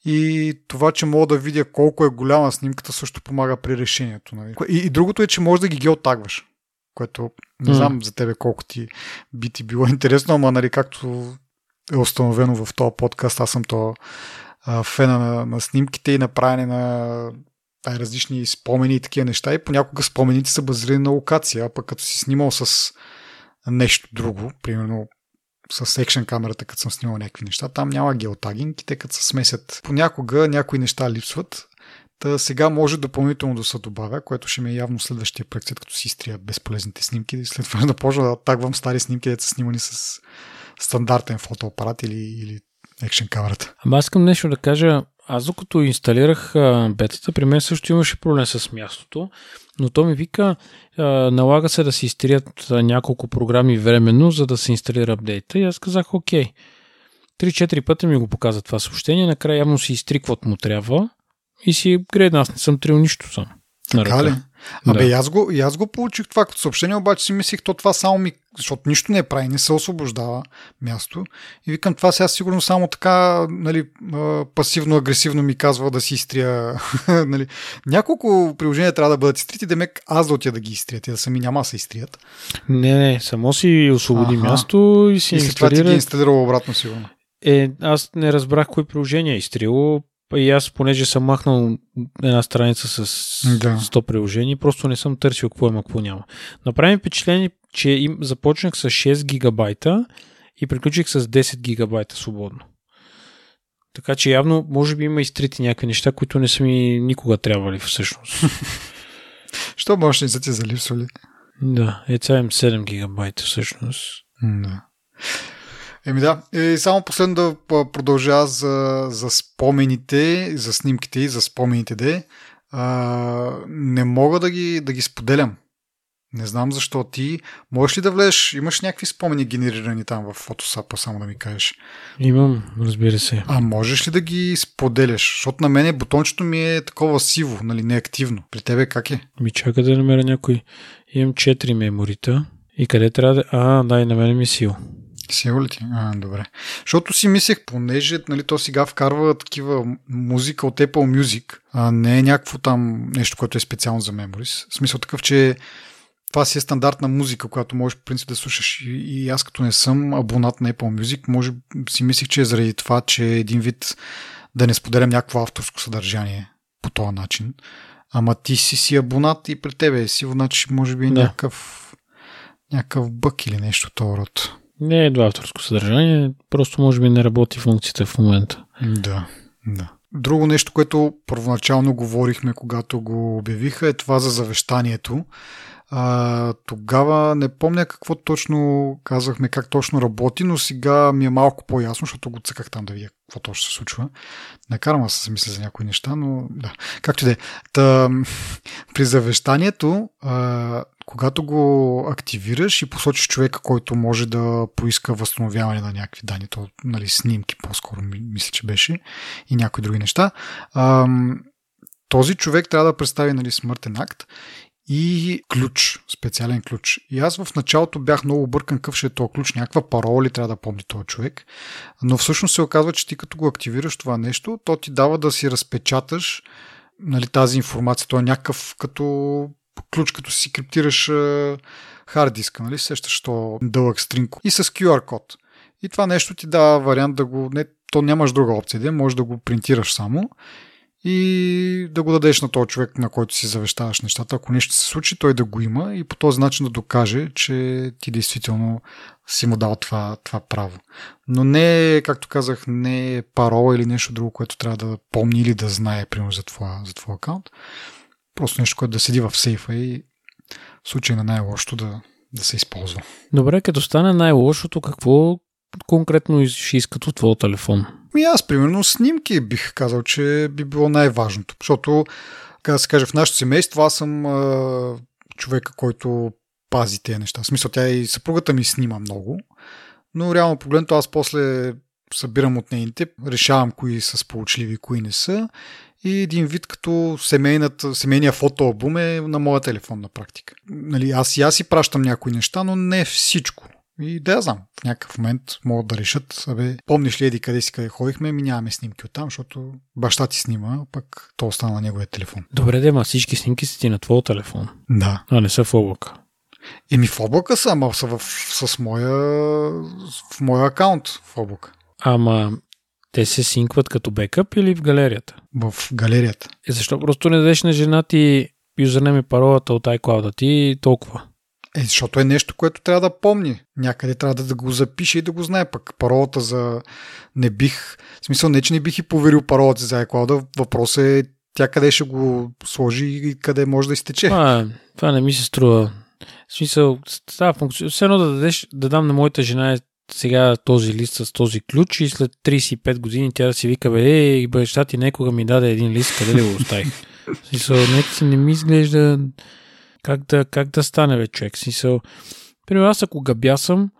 И това, че мога да видя колко е голяма снимката, също помага при решението. Нали. И, и другото е, че можеш да ги геотагваш което не знам mm. за тебе колко ти би ти било интересно, ама нали, както е установено в този подкаст, аз съм то а, фена на, на снимките и на правене на различни спомени и такива неща и понякога спомените са базирани на локация, а пък като си снимал с нещо друго, примерно с екшен камерата, като съм снимал някакви неща, там няма геотагинг и те като се смесят. Понякога някои неща липсват, Та сега може допълнително да се добавя, което ще ми е явно следващия проект, след като си изтрия безполезните снимки и след това да почна да тагвам стари снимки, да са снимани с стандартен фотоапарат или, или екшен камерата.
Ама аз искам нещо да кажа. Аз докато инсталирах а, бетата, при мен също имаше проблем с мястото, но то ми вика, а, налага се да се изтрият няколко програми временно, за да се инсталира апдейта и аз казах, окей. 3-4 пъти ми го показа това съобщение, накрая явно си изтри каквото му трябва и си гредна. Аз не съм трил нищо сам.
Така ли? Абе, да. аз, го, аз го получих това като съобщение, обаче си мислих, то това само ми, защото нищо не прави, не се освобождава място. И викам, това сега сигурно само така, нали, пасивно-агресивно ми казва да си изтрия. нали. Няколко приложения трябва да бъдат изтрити, демек аз да отида да ги изтрия, да сами няма да се изтрият.
Не, не, само си освободи Аха. място и си
и след това ти ги инсталирал обратно сигурно.
Е, аз не разбрах кои приложения е изтрило. И аз, понеже съм махнал една страница с да. 100 приложения, просто не съм търсил какво има, какво няма. Направи впечатление, че им започнах с 6 гигабайта и приключих с 10 гигабайта свободно. Така че явно, може би има изтрити някакви неща, които не са ми никога трябвали всъщност.
Що може не са ти залипсвали?
Да, е сега 7 гигабайта всъщност.
Да. Еми да, и само последно да продължа за, за спомените, за снимките и за спомените де. А, не мога да ги, да ги споделям. Не знам защо ти. Можеш ли да влезеш? Имаш някакви спомени генерирани там в фотосапа, само да ми кажеш.
Имам, разбира се.
А можеш ли да ги споделяш? Защото на мен бутончето ми е такова сиво, нали, неактивно. При тебе как е?
Ми чака да намеря някой. Имам 4 меморита. И къде трябва да... А, да, и на мен ми е сил.
Сигурно ли ти? А, добре. Защото си мислех, понеже нали, то сега вкарва такива музика от Apple Music, а не е някакво там нещо, което е специално за Memories. В смисъл такъв, че това си е стандартна музика, която можеш в принцип да слушаш. И, и аз като не съм абонат на Apple Music, може си мислих, че е заради това, че е един вид да не споделям някакво авторско съдържание по този начин. Ама ти си си абонат и при тебе е сигурно, че може би е да. някакъв, някакъв бък или нещо този род.
Не е едва авторско съдържание, просто може би не работи функцията в момента.
Да, да. Друго нещо, което първоначално говорихме, когато го обявиха, е това за завещанието. А, тогава не помня какво точно казахме, как точно работи, но сега ми е малко по-ясно, защото го цъках там да видя какво точно се случва. Накарам аз се мисля за някои неща, но да. Както и да е. При завещанието а, когато го активираш и посочиш човека, който може да поиска възстановяване на някакви данни, то, нали, снимки по-скоро мисля, че беше и някои други неща, ам, този човек трябва да представи нали, смъртен акт и ключ, специален ключ. И аз в началото бях много объркан какъв ще е този ключ, някаква парола ли трябва да помни този човек, но всъщност се оказва, че ти като го активираш това нещо, то ти дава да си разпечаташ нали, тази информация. То е някакъв като ключ, като си криптираш хард диска, нали? Сещаш то дълъг стринко. И с QR код. И това нещо ти дава вариант да го... Не, то нямаш друга опция, да може да го принтираш само и да го дадеш на този човек, на който си завещаваш нещата. Ако нещо се случи, той да го има и по този начин да докаже, че ти действително си му дал това, това право. Но не, както казах, не е парола или нещо друго, което трябва да помни или да знае, примерно, за твоя, за твоя акаунт. Просто нещо, което да седи в сейфа и в случай на най-лошото да, да се използва.
Добре, като стане най-лошото, какво конкретно ще искат от твоя телефон?
Ми аз, примерно, снимки бих казал, че би било най-важното. Защото, как да се каже, в нашето семейство аз съм а, човека, който пази тези неща. В смисъл, тя и съпругата ми снима много, но реално погледнато аз после събирам от нейните, решавам кои са сполучливи, кои не са и един вид като семейния фотоалбум е на моя телефон на практика. Нали, аз и аз си пращам някои неща, но не всичко. И да я знам, в някакъв момент могат да решат, абе, помниш ли еди къде си къде ходихме, ми нямаме снимки оттам, защото баща ти снима, пък то остана на неговия телефон.
Добре, да, всички снимки са ти на твоя телефон.
Да.
А не са в облака.
Еми в облака са, ама са в, с моя, в моя акаунт в облака.
Ама те се синкват като бекъп или в галерията?
В галерията.
Е, защо просто не дадеш на жена ти юзернем и паролата от iCloud ти толкова?
Е, защото е нещо, което трябва да помни. Някъде трябва да, да го запише и да го знае. Пък паролата за не бих... В смисъл не, че не бих и поверил паролата за iCloud. Въпросът е тя къде ще го сложи и къде може да изтече.
Това, това не ми се струва. В смисъл, става функция. Все едно да дадеш, да дам на моята жена сега този лист с този ключ и след 35 години тя да си вика, бе, ей, баща ти некога ми даде един лист, къде ли го оставих? Смисъл, си не ми изглежда как да, как да стане, бе, човек. Смисъл, примерно аз ако габясам,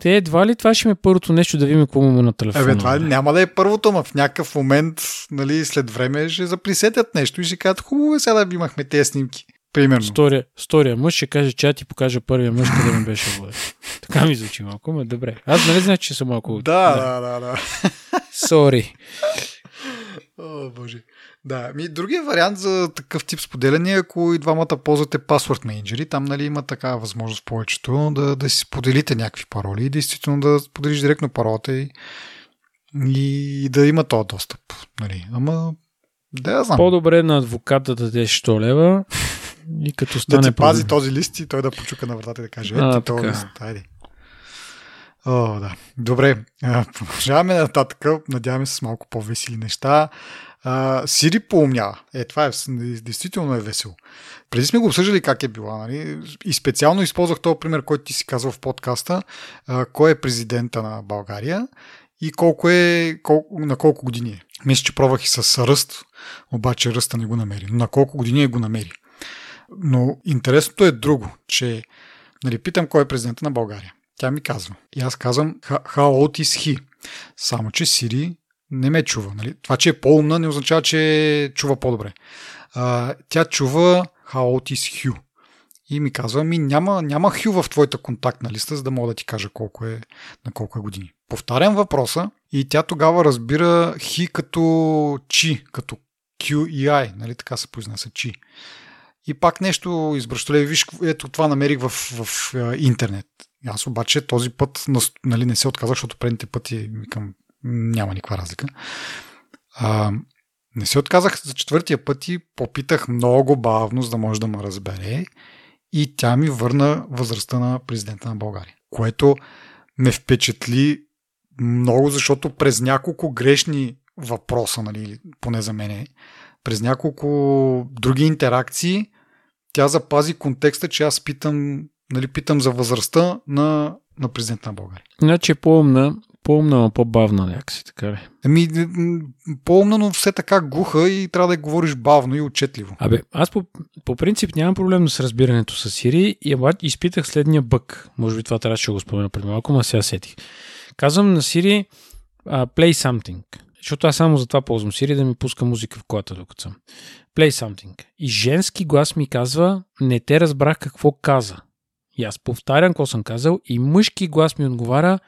те едва ли това ще ми е първото нещо да видим какво му на телефона.
Ебе, това няма да е първото, но в някакъв момент, нали, след време ще заприсетят нещо и ще кажат, хубаво е сега да имахме тези снимки. Примерно.
Стория, стория мъж ще каже, че ти покажа първия мъж, къде ми беше влада. Така ми звучи малко, но добре. Аз нали знаеш, че съм малко...
Да, да, да, да.
Сори.
О, боже. Да, ми другия вариант за такъв тип споделяне е ако и двамата ползвате паспорт менеджери, там нали има такава възможност повечето да, да си споделите някакви пароли и действително да споделиш директно паролата и, и да има този достъп. Нали. Ама да, я знам.
По-добре на адвоката да дадеш 100 лева и като стане...
Да ти пази този лист и той да почука на вратата и да каже, ето този лист, айде. О, да. Добре, продължаваме нататък. Надяваме се с малко по-весели неща. Сири поумнява. Е, това е, действително е весело. Преди сме го обсъждали как е била. Нали? И специално използвах този пример, който ти си казал в подкаста. А, кой е президента на България и колко е, колко, на колко години е. Мисля, че пробвах и с ръст, обаче ръста не го намери. Но на колко години е го намери. Но интересното е друго, че нали, питам кой е президента на България. Тя ми казва. И аз казвам how old is he? Само, че Сири не ме чува. Нали? Това, че е по-умна, не означава, че чува по-добре. А, тя чува how old is Hugh. И ми казва, ми няма, няма Хю в твоята контактна листа, за да мога да ти кажа колко е, на колко е години. Повтарям въпроса и тя тогава разбира Хи като Чи, като Q I, нали така се произнася Чи. И пак нещо избръщоле, виж, ето това намерих в, в, в интернет. Аз обаче този път нали, не се отказах, защото предните пъти викам, няма никаква разлика. А, не се отказах за четвъртия път и попитах много бавно, за да може да ме разбере. И тя ми върна възрастта на президента на България. Което ме впечатли много, защото през няколко грешни въпроса, нали, поне за мен, през няколко други интеракции, тя запази контекста, че аз питам, нали, питам за възрастта на, на президента на България.
Значи е по-умна, по-умна, но по-бавна някакси, така ли?
Ами, по-умна, но все така глуха и трябва да говориш бавно и отчетливо.
Абе, аз по, по принцип нямам проблем с разбирането с Сири и обаче изпитах следния бък. Може би това трябваше да го спомена преди малко, но сега сетих. Казвам на Сири uh, play something. Защото аз само за това ползвам Сири да ми пуска музика в колата докато съм. Play something. И женски глас ми казва, не те разбрах какво каза. И аз повтарям какво съм казал и мъжки глас ми отговаря,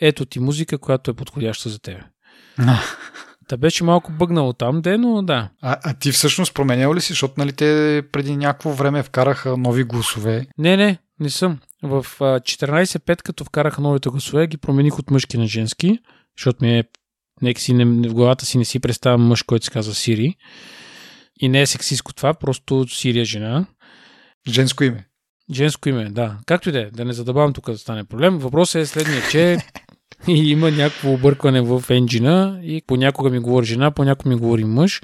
ето ти музика, която е подходяща за тебе. Та беше малко бъгнало там, де, но да.
А, а ти всъщност променял ли си, защото нали те преди някакво време вкараха нови гласове?
Не, не, не съм. В 14.5, като вкараха новите гласове, ги промених от мъжки на женски, защото ми е нека си не, в главата си не си представям мъж, който се казва Сири. И не е сексистко това, просто Сирия е жена.
Женско име.
Женско име, да. Както и да е, да не задавам тук да стане проблем. Въпросът е следния, че има някакво объркване в енджина и понякога ми говори жена, понякога ми говори мъж,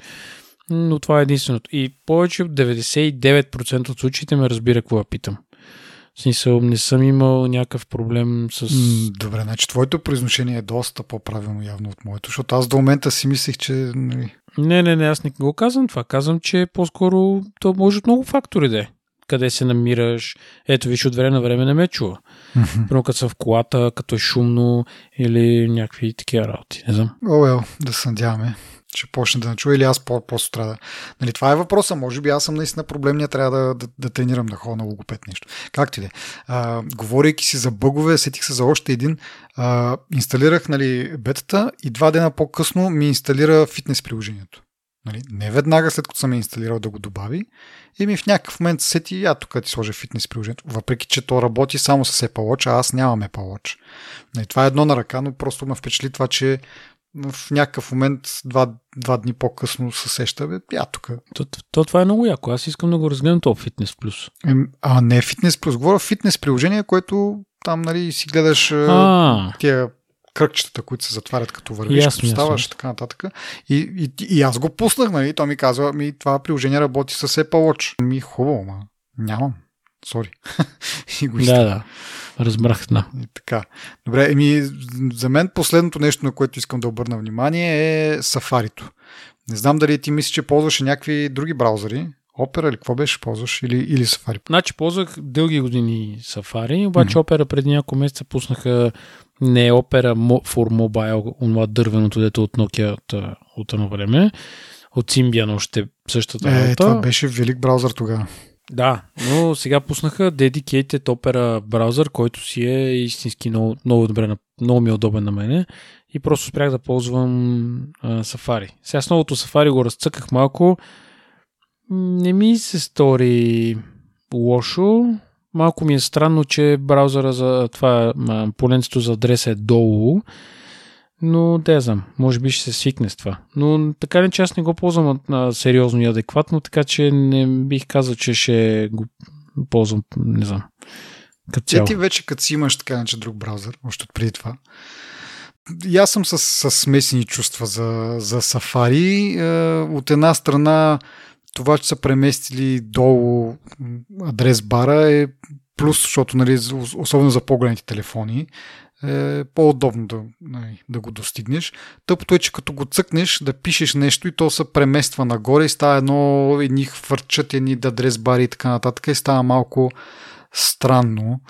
но това е единственото. И повече от 99% от случаите ме разбира какво питам. В смисъл, не съм имал някакъв проблем с...
Добре, значи твоето произношение е доста по-правилно явно от моето, защото аз до момента си мислех, че... нали,
Не, не, не, аз не го казвам това. Казвам, че по-скоро то може от много фактори да е. Къде се намираш. Ето, виж, от време на време не ме чува. Първо, като съм в колата, като е шумно или някакви такива работи. Не знам.
О, ел, да се надяваме, че почне да не чуя или аз просто трябва да... Нали, това е въпроса. Може би аз съм наистина проблемния, трябва да, да, да тренирам да ходя на логопед нещо. Как ти де? А, говорейки си за бъгове, сетих се за още един. А, инсталирах нали, бетата и два дена по-късно ми инсталира фитнес приложението. Нали, не веднага след като съм инсталирал да го добави. И ми в някакъв момент се сети, а тук ти сложа фитнес приложението. Въпреки, че то работи само с Apple Watch, а аз нямам Apple Watch. Нали, това е едно на ръка, но просто ме впечатли това, че в някакъв момент, два, два дни по-късно се сеща, бе, я тук.
То, то, това е много яко. Аз искам да го разгледам това фитнес плюс.
А, не фитнес плюс. Говоря фитнес приложение, което там, нали, си гледаш а...
А,
тия кръгчетата, които се затварят като вървиш,
Ясно,
като ставаш
ясно.
така нататък. И, и, и, аз го пуснах, нали, той ми казва, ми това приложение работи с Apple Watch. Ми хубаво, ма нямам. Сори. и го
да, да. Разбрах, да.
И така. Добре, еми, за мен последното нещо, на което искам да обърна внимание е Сафарито. Не знам дали ти мислиш, че ползваш и някакви други браузъри. Опера или какво беше ползваш? Или, или Safari?
Значи ползвах дълги години Safari, обаче Opera преди няколко месеца пуснаха не Opera for Mobile, онова дървеното, дето от Nokia от, от едно време, от Symbian още същата
Е,
работа.
това беше велик браузър тогава.
Да, но сега пуснаха Dedicated Opera браузър, който си е истински много, много добре, много ми е удобен на мене и просто спрях да ползвам а, Safari. Сега с новото Safari го разцъках малко. Не ми се стори лошо. Малко ми е странно, че браузъра за това поленцето за адреса е долу. Но да знам, може би ще се свикне с това. Но така ли, че аз не го ползвам а, сериозно и адекватно, така че не бих казал, че ще го ползвам, не знам, като
Те
цяло.
ти вече като си имаш така иначе друг браузър, още от преди това. И аз съм с, с смесени чувства за, за Safari. Е, От една страна това, че са преместили долу адрес бара е плюс, защото нали, особено за по-големите телефони е по-удобно да, нали, да го достигнеш. Тъпото е, че като го цъкнеш да пишеш нещо и то се премества нагоре и става едно, едни хвърчат, едни адрес бари и така нататък и става малко странно.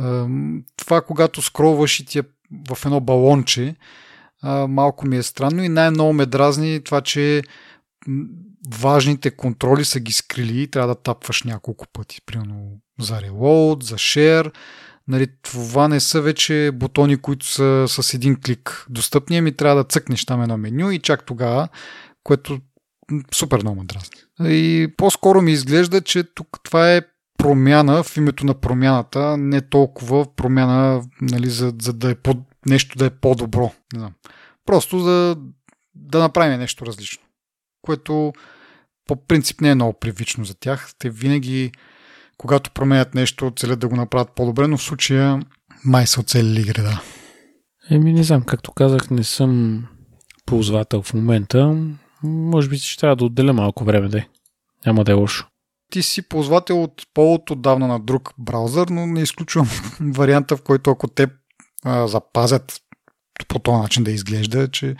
Ам, Това, когато скролваш и ти е в едно балонче, а, малко ми е странно и най-много ме дразни това, че важните контроли са ги скрили и трябва да тапваш няколко пъти. Примерно за reload, за share. Нали, това не са вече бутони, които са с един клик достъпни, ами трябва да цъкнеш там едно меню и чак тогава, което супер много ме дразни. И по-скоро ми изглежда, че тук това е промяна в името на промяната, не толкова промяна, нали, за, за да е по, нещо да е по-добро. Не знам. Просто за да направим нещо различно. Което по принцип не е много привично за тях. Те винаги, когато променят нещо, целят да го направят по-добре, но в случая май са оцелили града.
Еми, не знам, както казах, не съм ползвател в момента. Може би ще трябва да отделя малко време, да Няма да е лошо.
Ти си ползвател от повод отдавна на друг браузър, но не изключвам варианта, в който ако те а, запазят по този начин да изглежда, че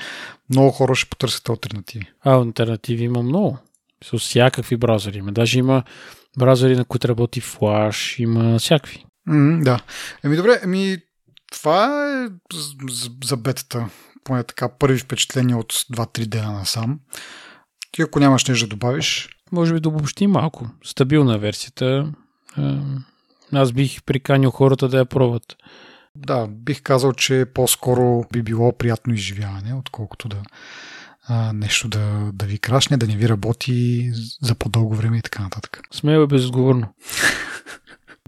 много хора ще потърсят альтернативи.
А, альтернативи има много. С всякакви браузъри има. Даже има браузъри, на които работи Flash, има всякакви.
М, да. Еми добре, еми това е за, за бетата. Поне така първи впечатления от 2-3 дена насам. Ти ако нямаш нещо да добавиш,
Може би да обобщи малко. Стабилна версията. Аз бих приканил хората да я пробват.
да, бих казал, че по-скоро би било приятно изживяване, отколкото да а, нещо да, да ви крашне, да не ви работи за по-дълго време и така нататък.
Смело и безотговорно.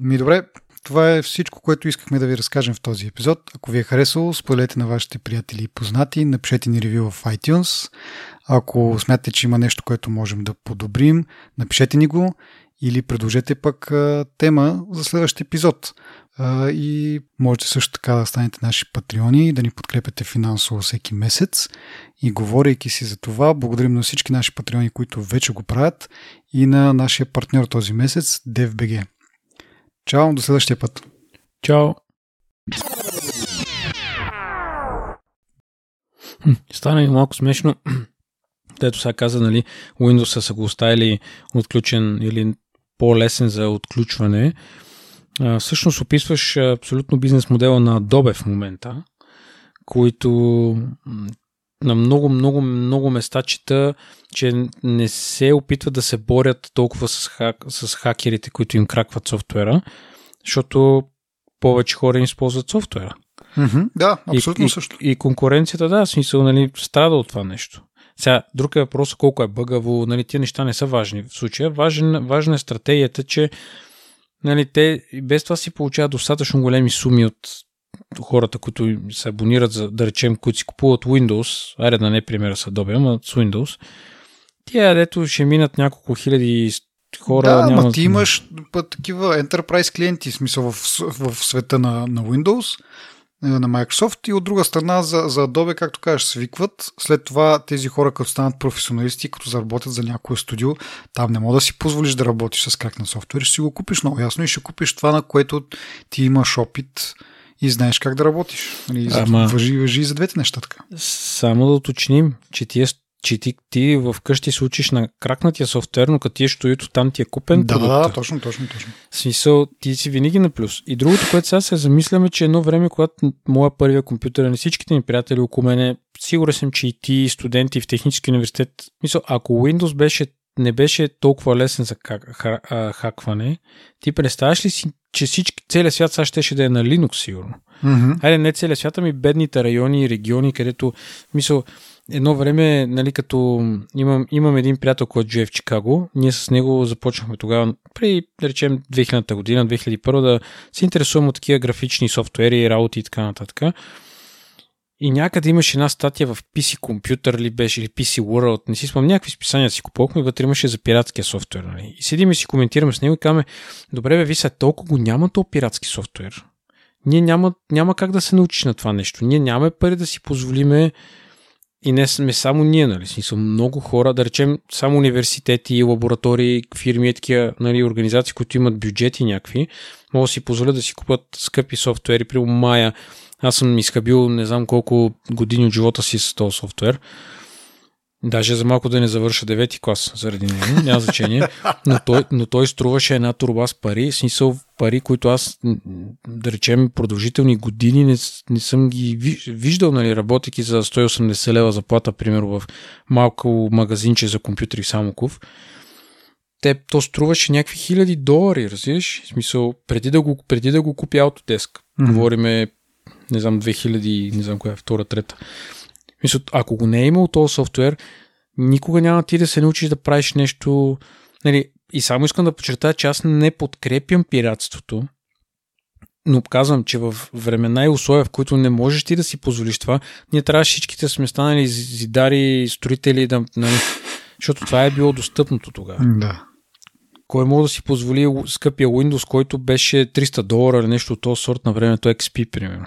Ми добре, това е всичко, което искахме да ви разкажем в този епизод. Ако ви е харесало, споделете на вашите приятели и познати, напишете ни ревю в iTunes. Ако смятате, че има нещо, което можем да подобрим, напишете ни го или предложете пък тема за следващия епизод. И можете също така да станете наши патреони и да ни подкрепяте финансово всеки месец. И говорейки си за това, благодарим на всички наши патреони, които вече го правят и на нашия партньор този месец, DFBG. Чао, до следващия път.
Чао. Стана ми малко смешно. Дето сега каза, нали, Windows са го оставили отключен или по-лесен за отключване. А, всъщност описваш абсолютно бизнес модела на Adobe в момента, които на много, много, много места чета, че не се опитват да се борят толкова с, хак, с хакерите, които им кракват софтуера, защото повече хора им използват софтуера.
Mm-hmm, да, абсолютно
и,
също.
И, и конкуренцията, да, смисъл, нали, страда от това нещо. Сега, друг е въпрос колко е бъгаво, нали, тия неща не са важни в случая. Важен, важна е стратегията, че нали, те без това си получават достатъчно големи суми от хората, които се абонират, за, да речем, които си купуват Windows, айде да не примера са Adobe, ама с Windows, тия дето ще минат няколко хиляди хора.
Да,
няма...
ма ти имаш път, такива enterprise клиенти, в смисъл в, в света на, на Windows, е, на Microsoft и от друга страна за, за Adobe, както кажеш, свикват. След това тези хора, като станат професионалисти, като заработят за някое студио, там не мога да си позволиш да работиш с крак на софтуер, ще си го купиш много ясно и ще купиш това, на което ти имаш опит и знаеш как да работиш. Нали, Ама... въжи, въжи и за двете неща така.
Само да уточним, че ти, е, че ти, ти в къщи се учиш на кракнатия софтуер, но като ти е студиото, там ти е купен
Да,
продукта.
да, точно, точно, точно.
Смисъл, ти си винаги на плюс. И другото, което сега се замисляме, че едно време, когато моя първия компютър, не всичките ми приятели около мене, сигурен съм, че и ти, студенти в технически университет, мисъл, ако Windows беше не беше толкова лесен за хакване, ти представяш ли си, че всички, целият свят сега щеше да е на Linux, сигурно?
Mm-hmm.
Айде, не целият свят, ами бедните райони и региони, където, мисъл, едно време, нали, като имам, имам един приятел, който живее в Чикаго, ние с него започнахме тогава, при, да речем, 2000-та година, 2001 да се интересуваме от такива графични софтуери, работи и така нататък. И някъде имаше една статия в PC Computer ли беше, или PC World, не си спомням, някакви списания си купувахме вътре имаше за пиратския софтуер. Нали? И седим и си коментираме с него и казваме, добре бе, ви са толкова го няма то пиратски софтуер. Ние няма, няма как да се научиш на това нещо. Ние нямаме пари да си позволиме и не сме само ние, нали? Смисъл, много хора, да речем, само университети, лаборатории, фирми, такива нали, организации, които имат бюджети някакви, могат да си позволят да си купат скъпи софтуери, при Мая, аз съм изхабил не знам колко години от живота си с този софтуер. Даже за малко да не завърша девети клас заради него, няма значение. Но той, но той струваше една турба с пари, смисъл пари, които аз, да речем, продължителни години не, не съм ги виждал, нали, работейки за 180 лева заплата, примерно в малко магазинче за компютри в Самоков. Те, то струваше някакви хиляди долари, разбираш? В смисъл, преди да го, преди да го купя Autodesk. Mm-hmm. Говориме не знам, 2000, не знам коя е, втора, трета. Мисля, ако го не е имал този софтуер, никога няма ти да се научиш да правиш нещо. Нали, и само искам да подчертая, че аз не подкрепям пиратството, но казвам, че в времена и условия, в които не можеш ти да си позволиш това, ние трябва всичките сме станали зидари, строители, да, нали, защото това е било достъпното тогава.
Да.
Кой може да си позволи скъпия Windows, който беше 300 долара или нещо от този сорт на времето XP, примерно.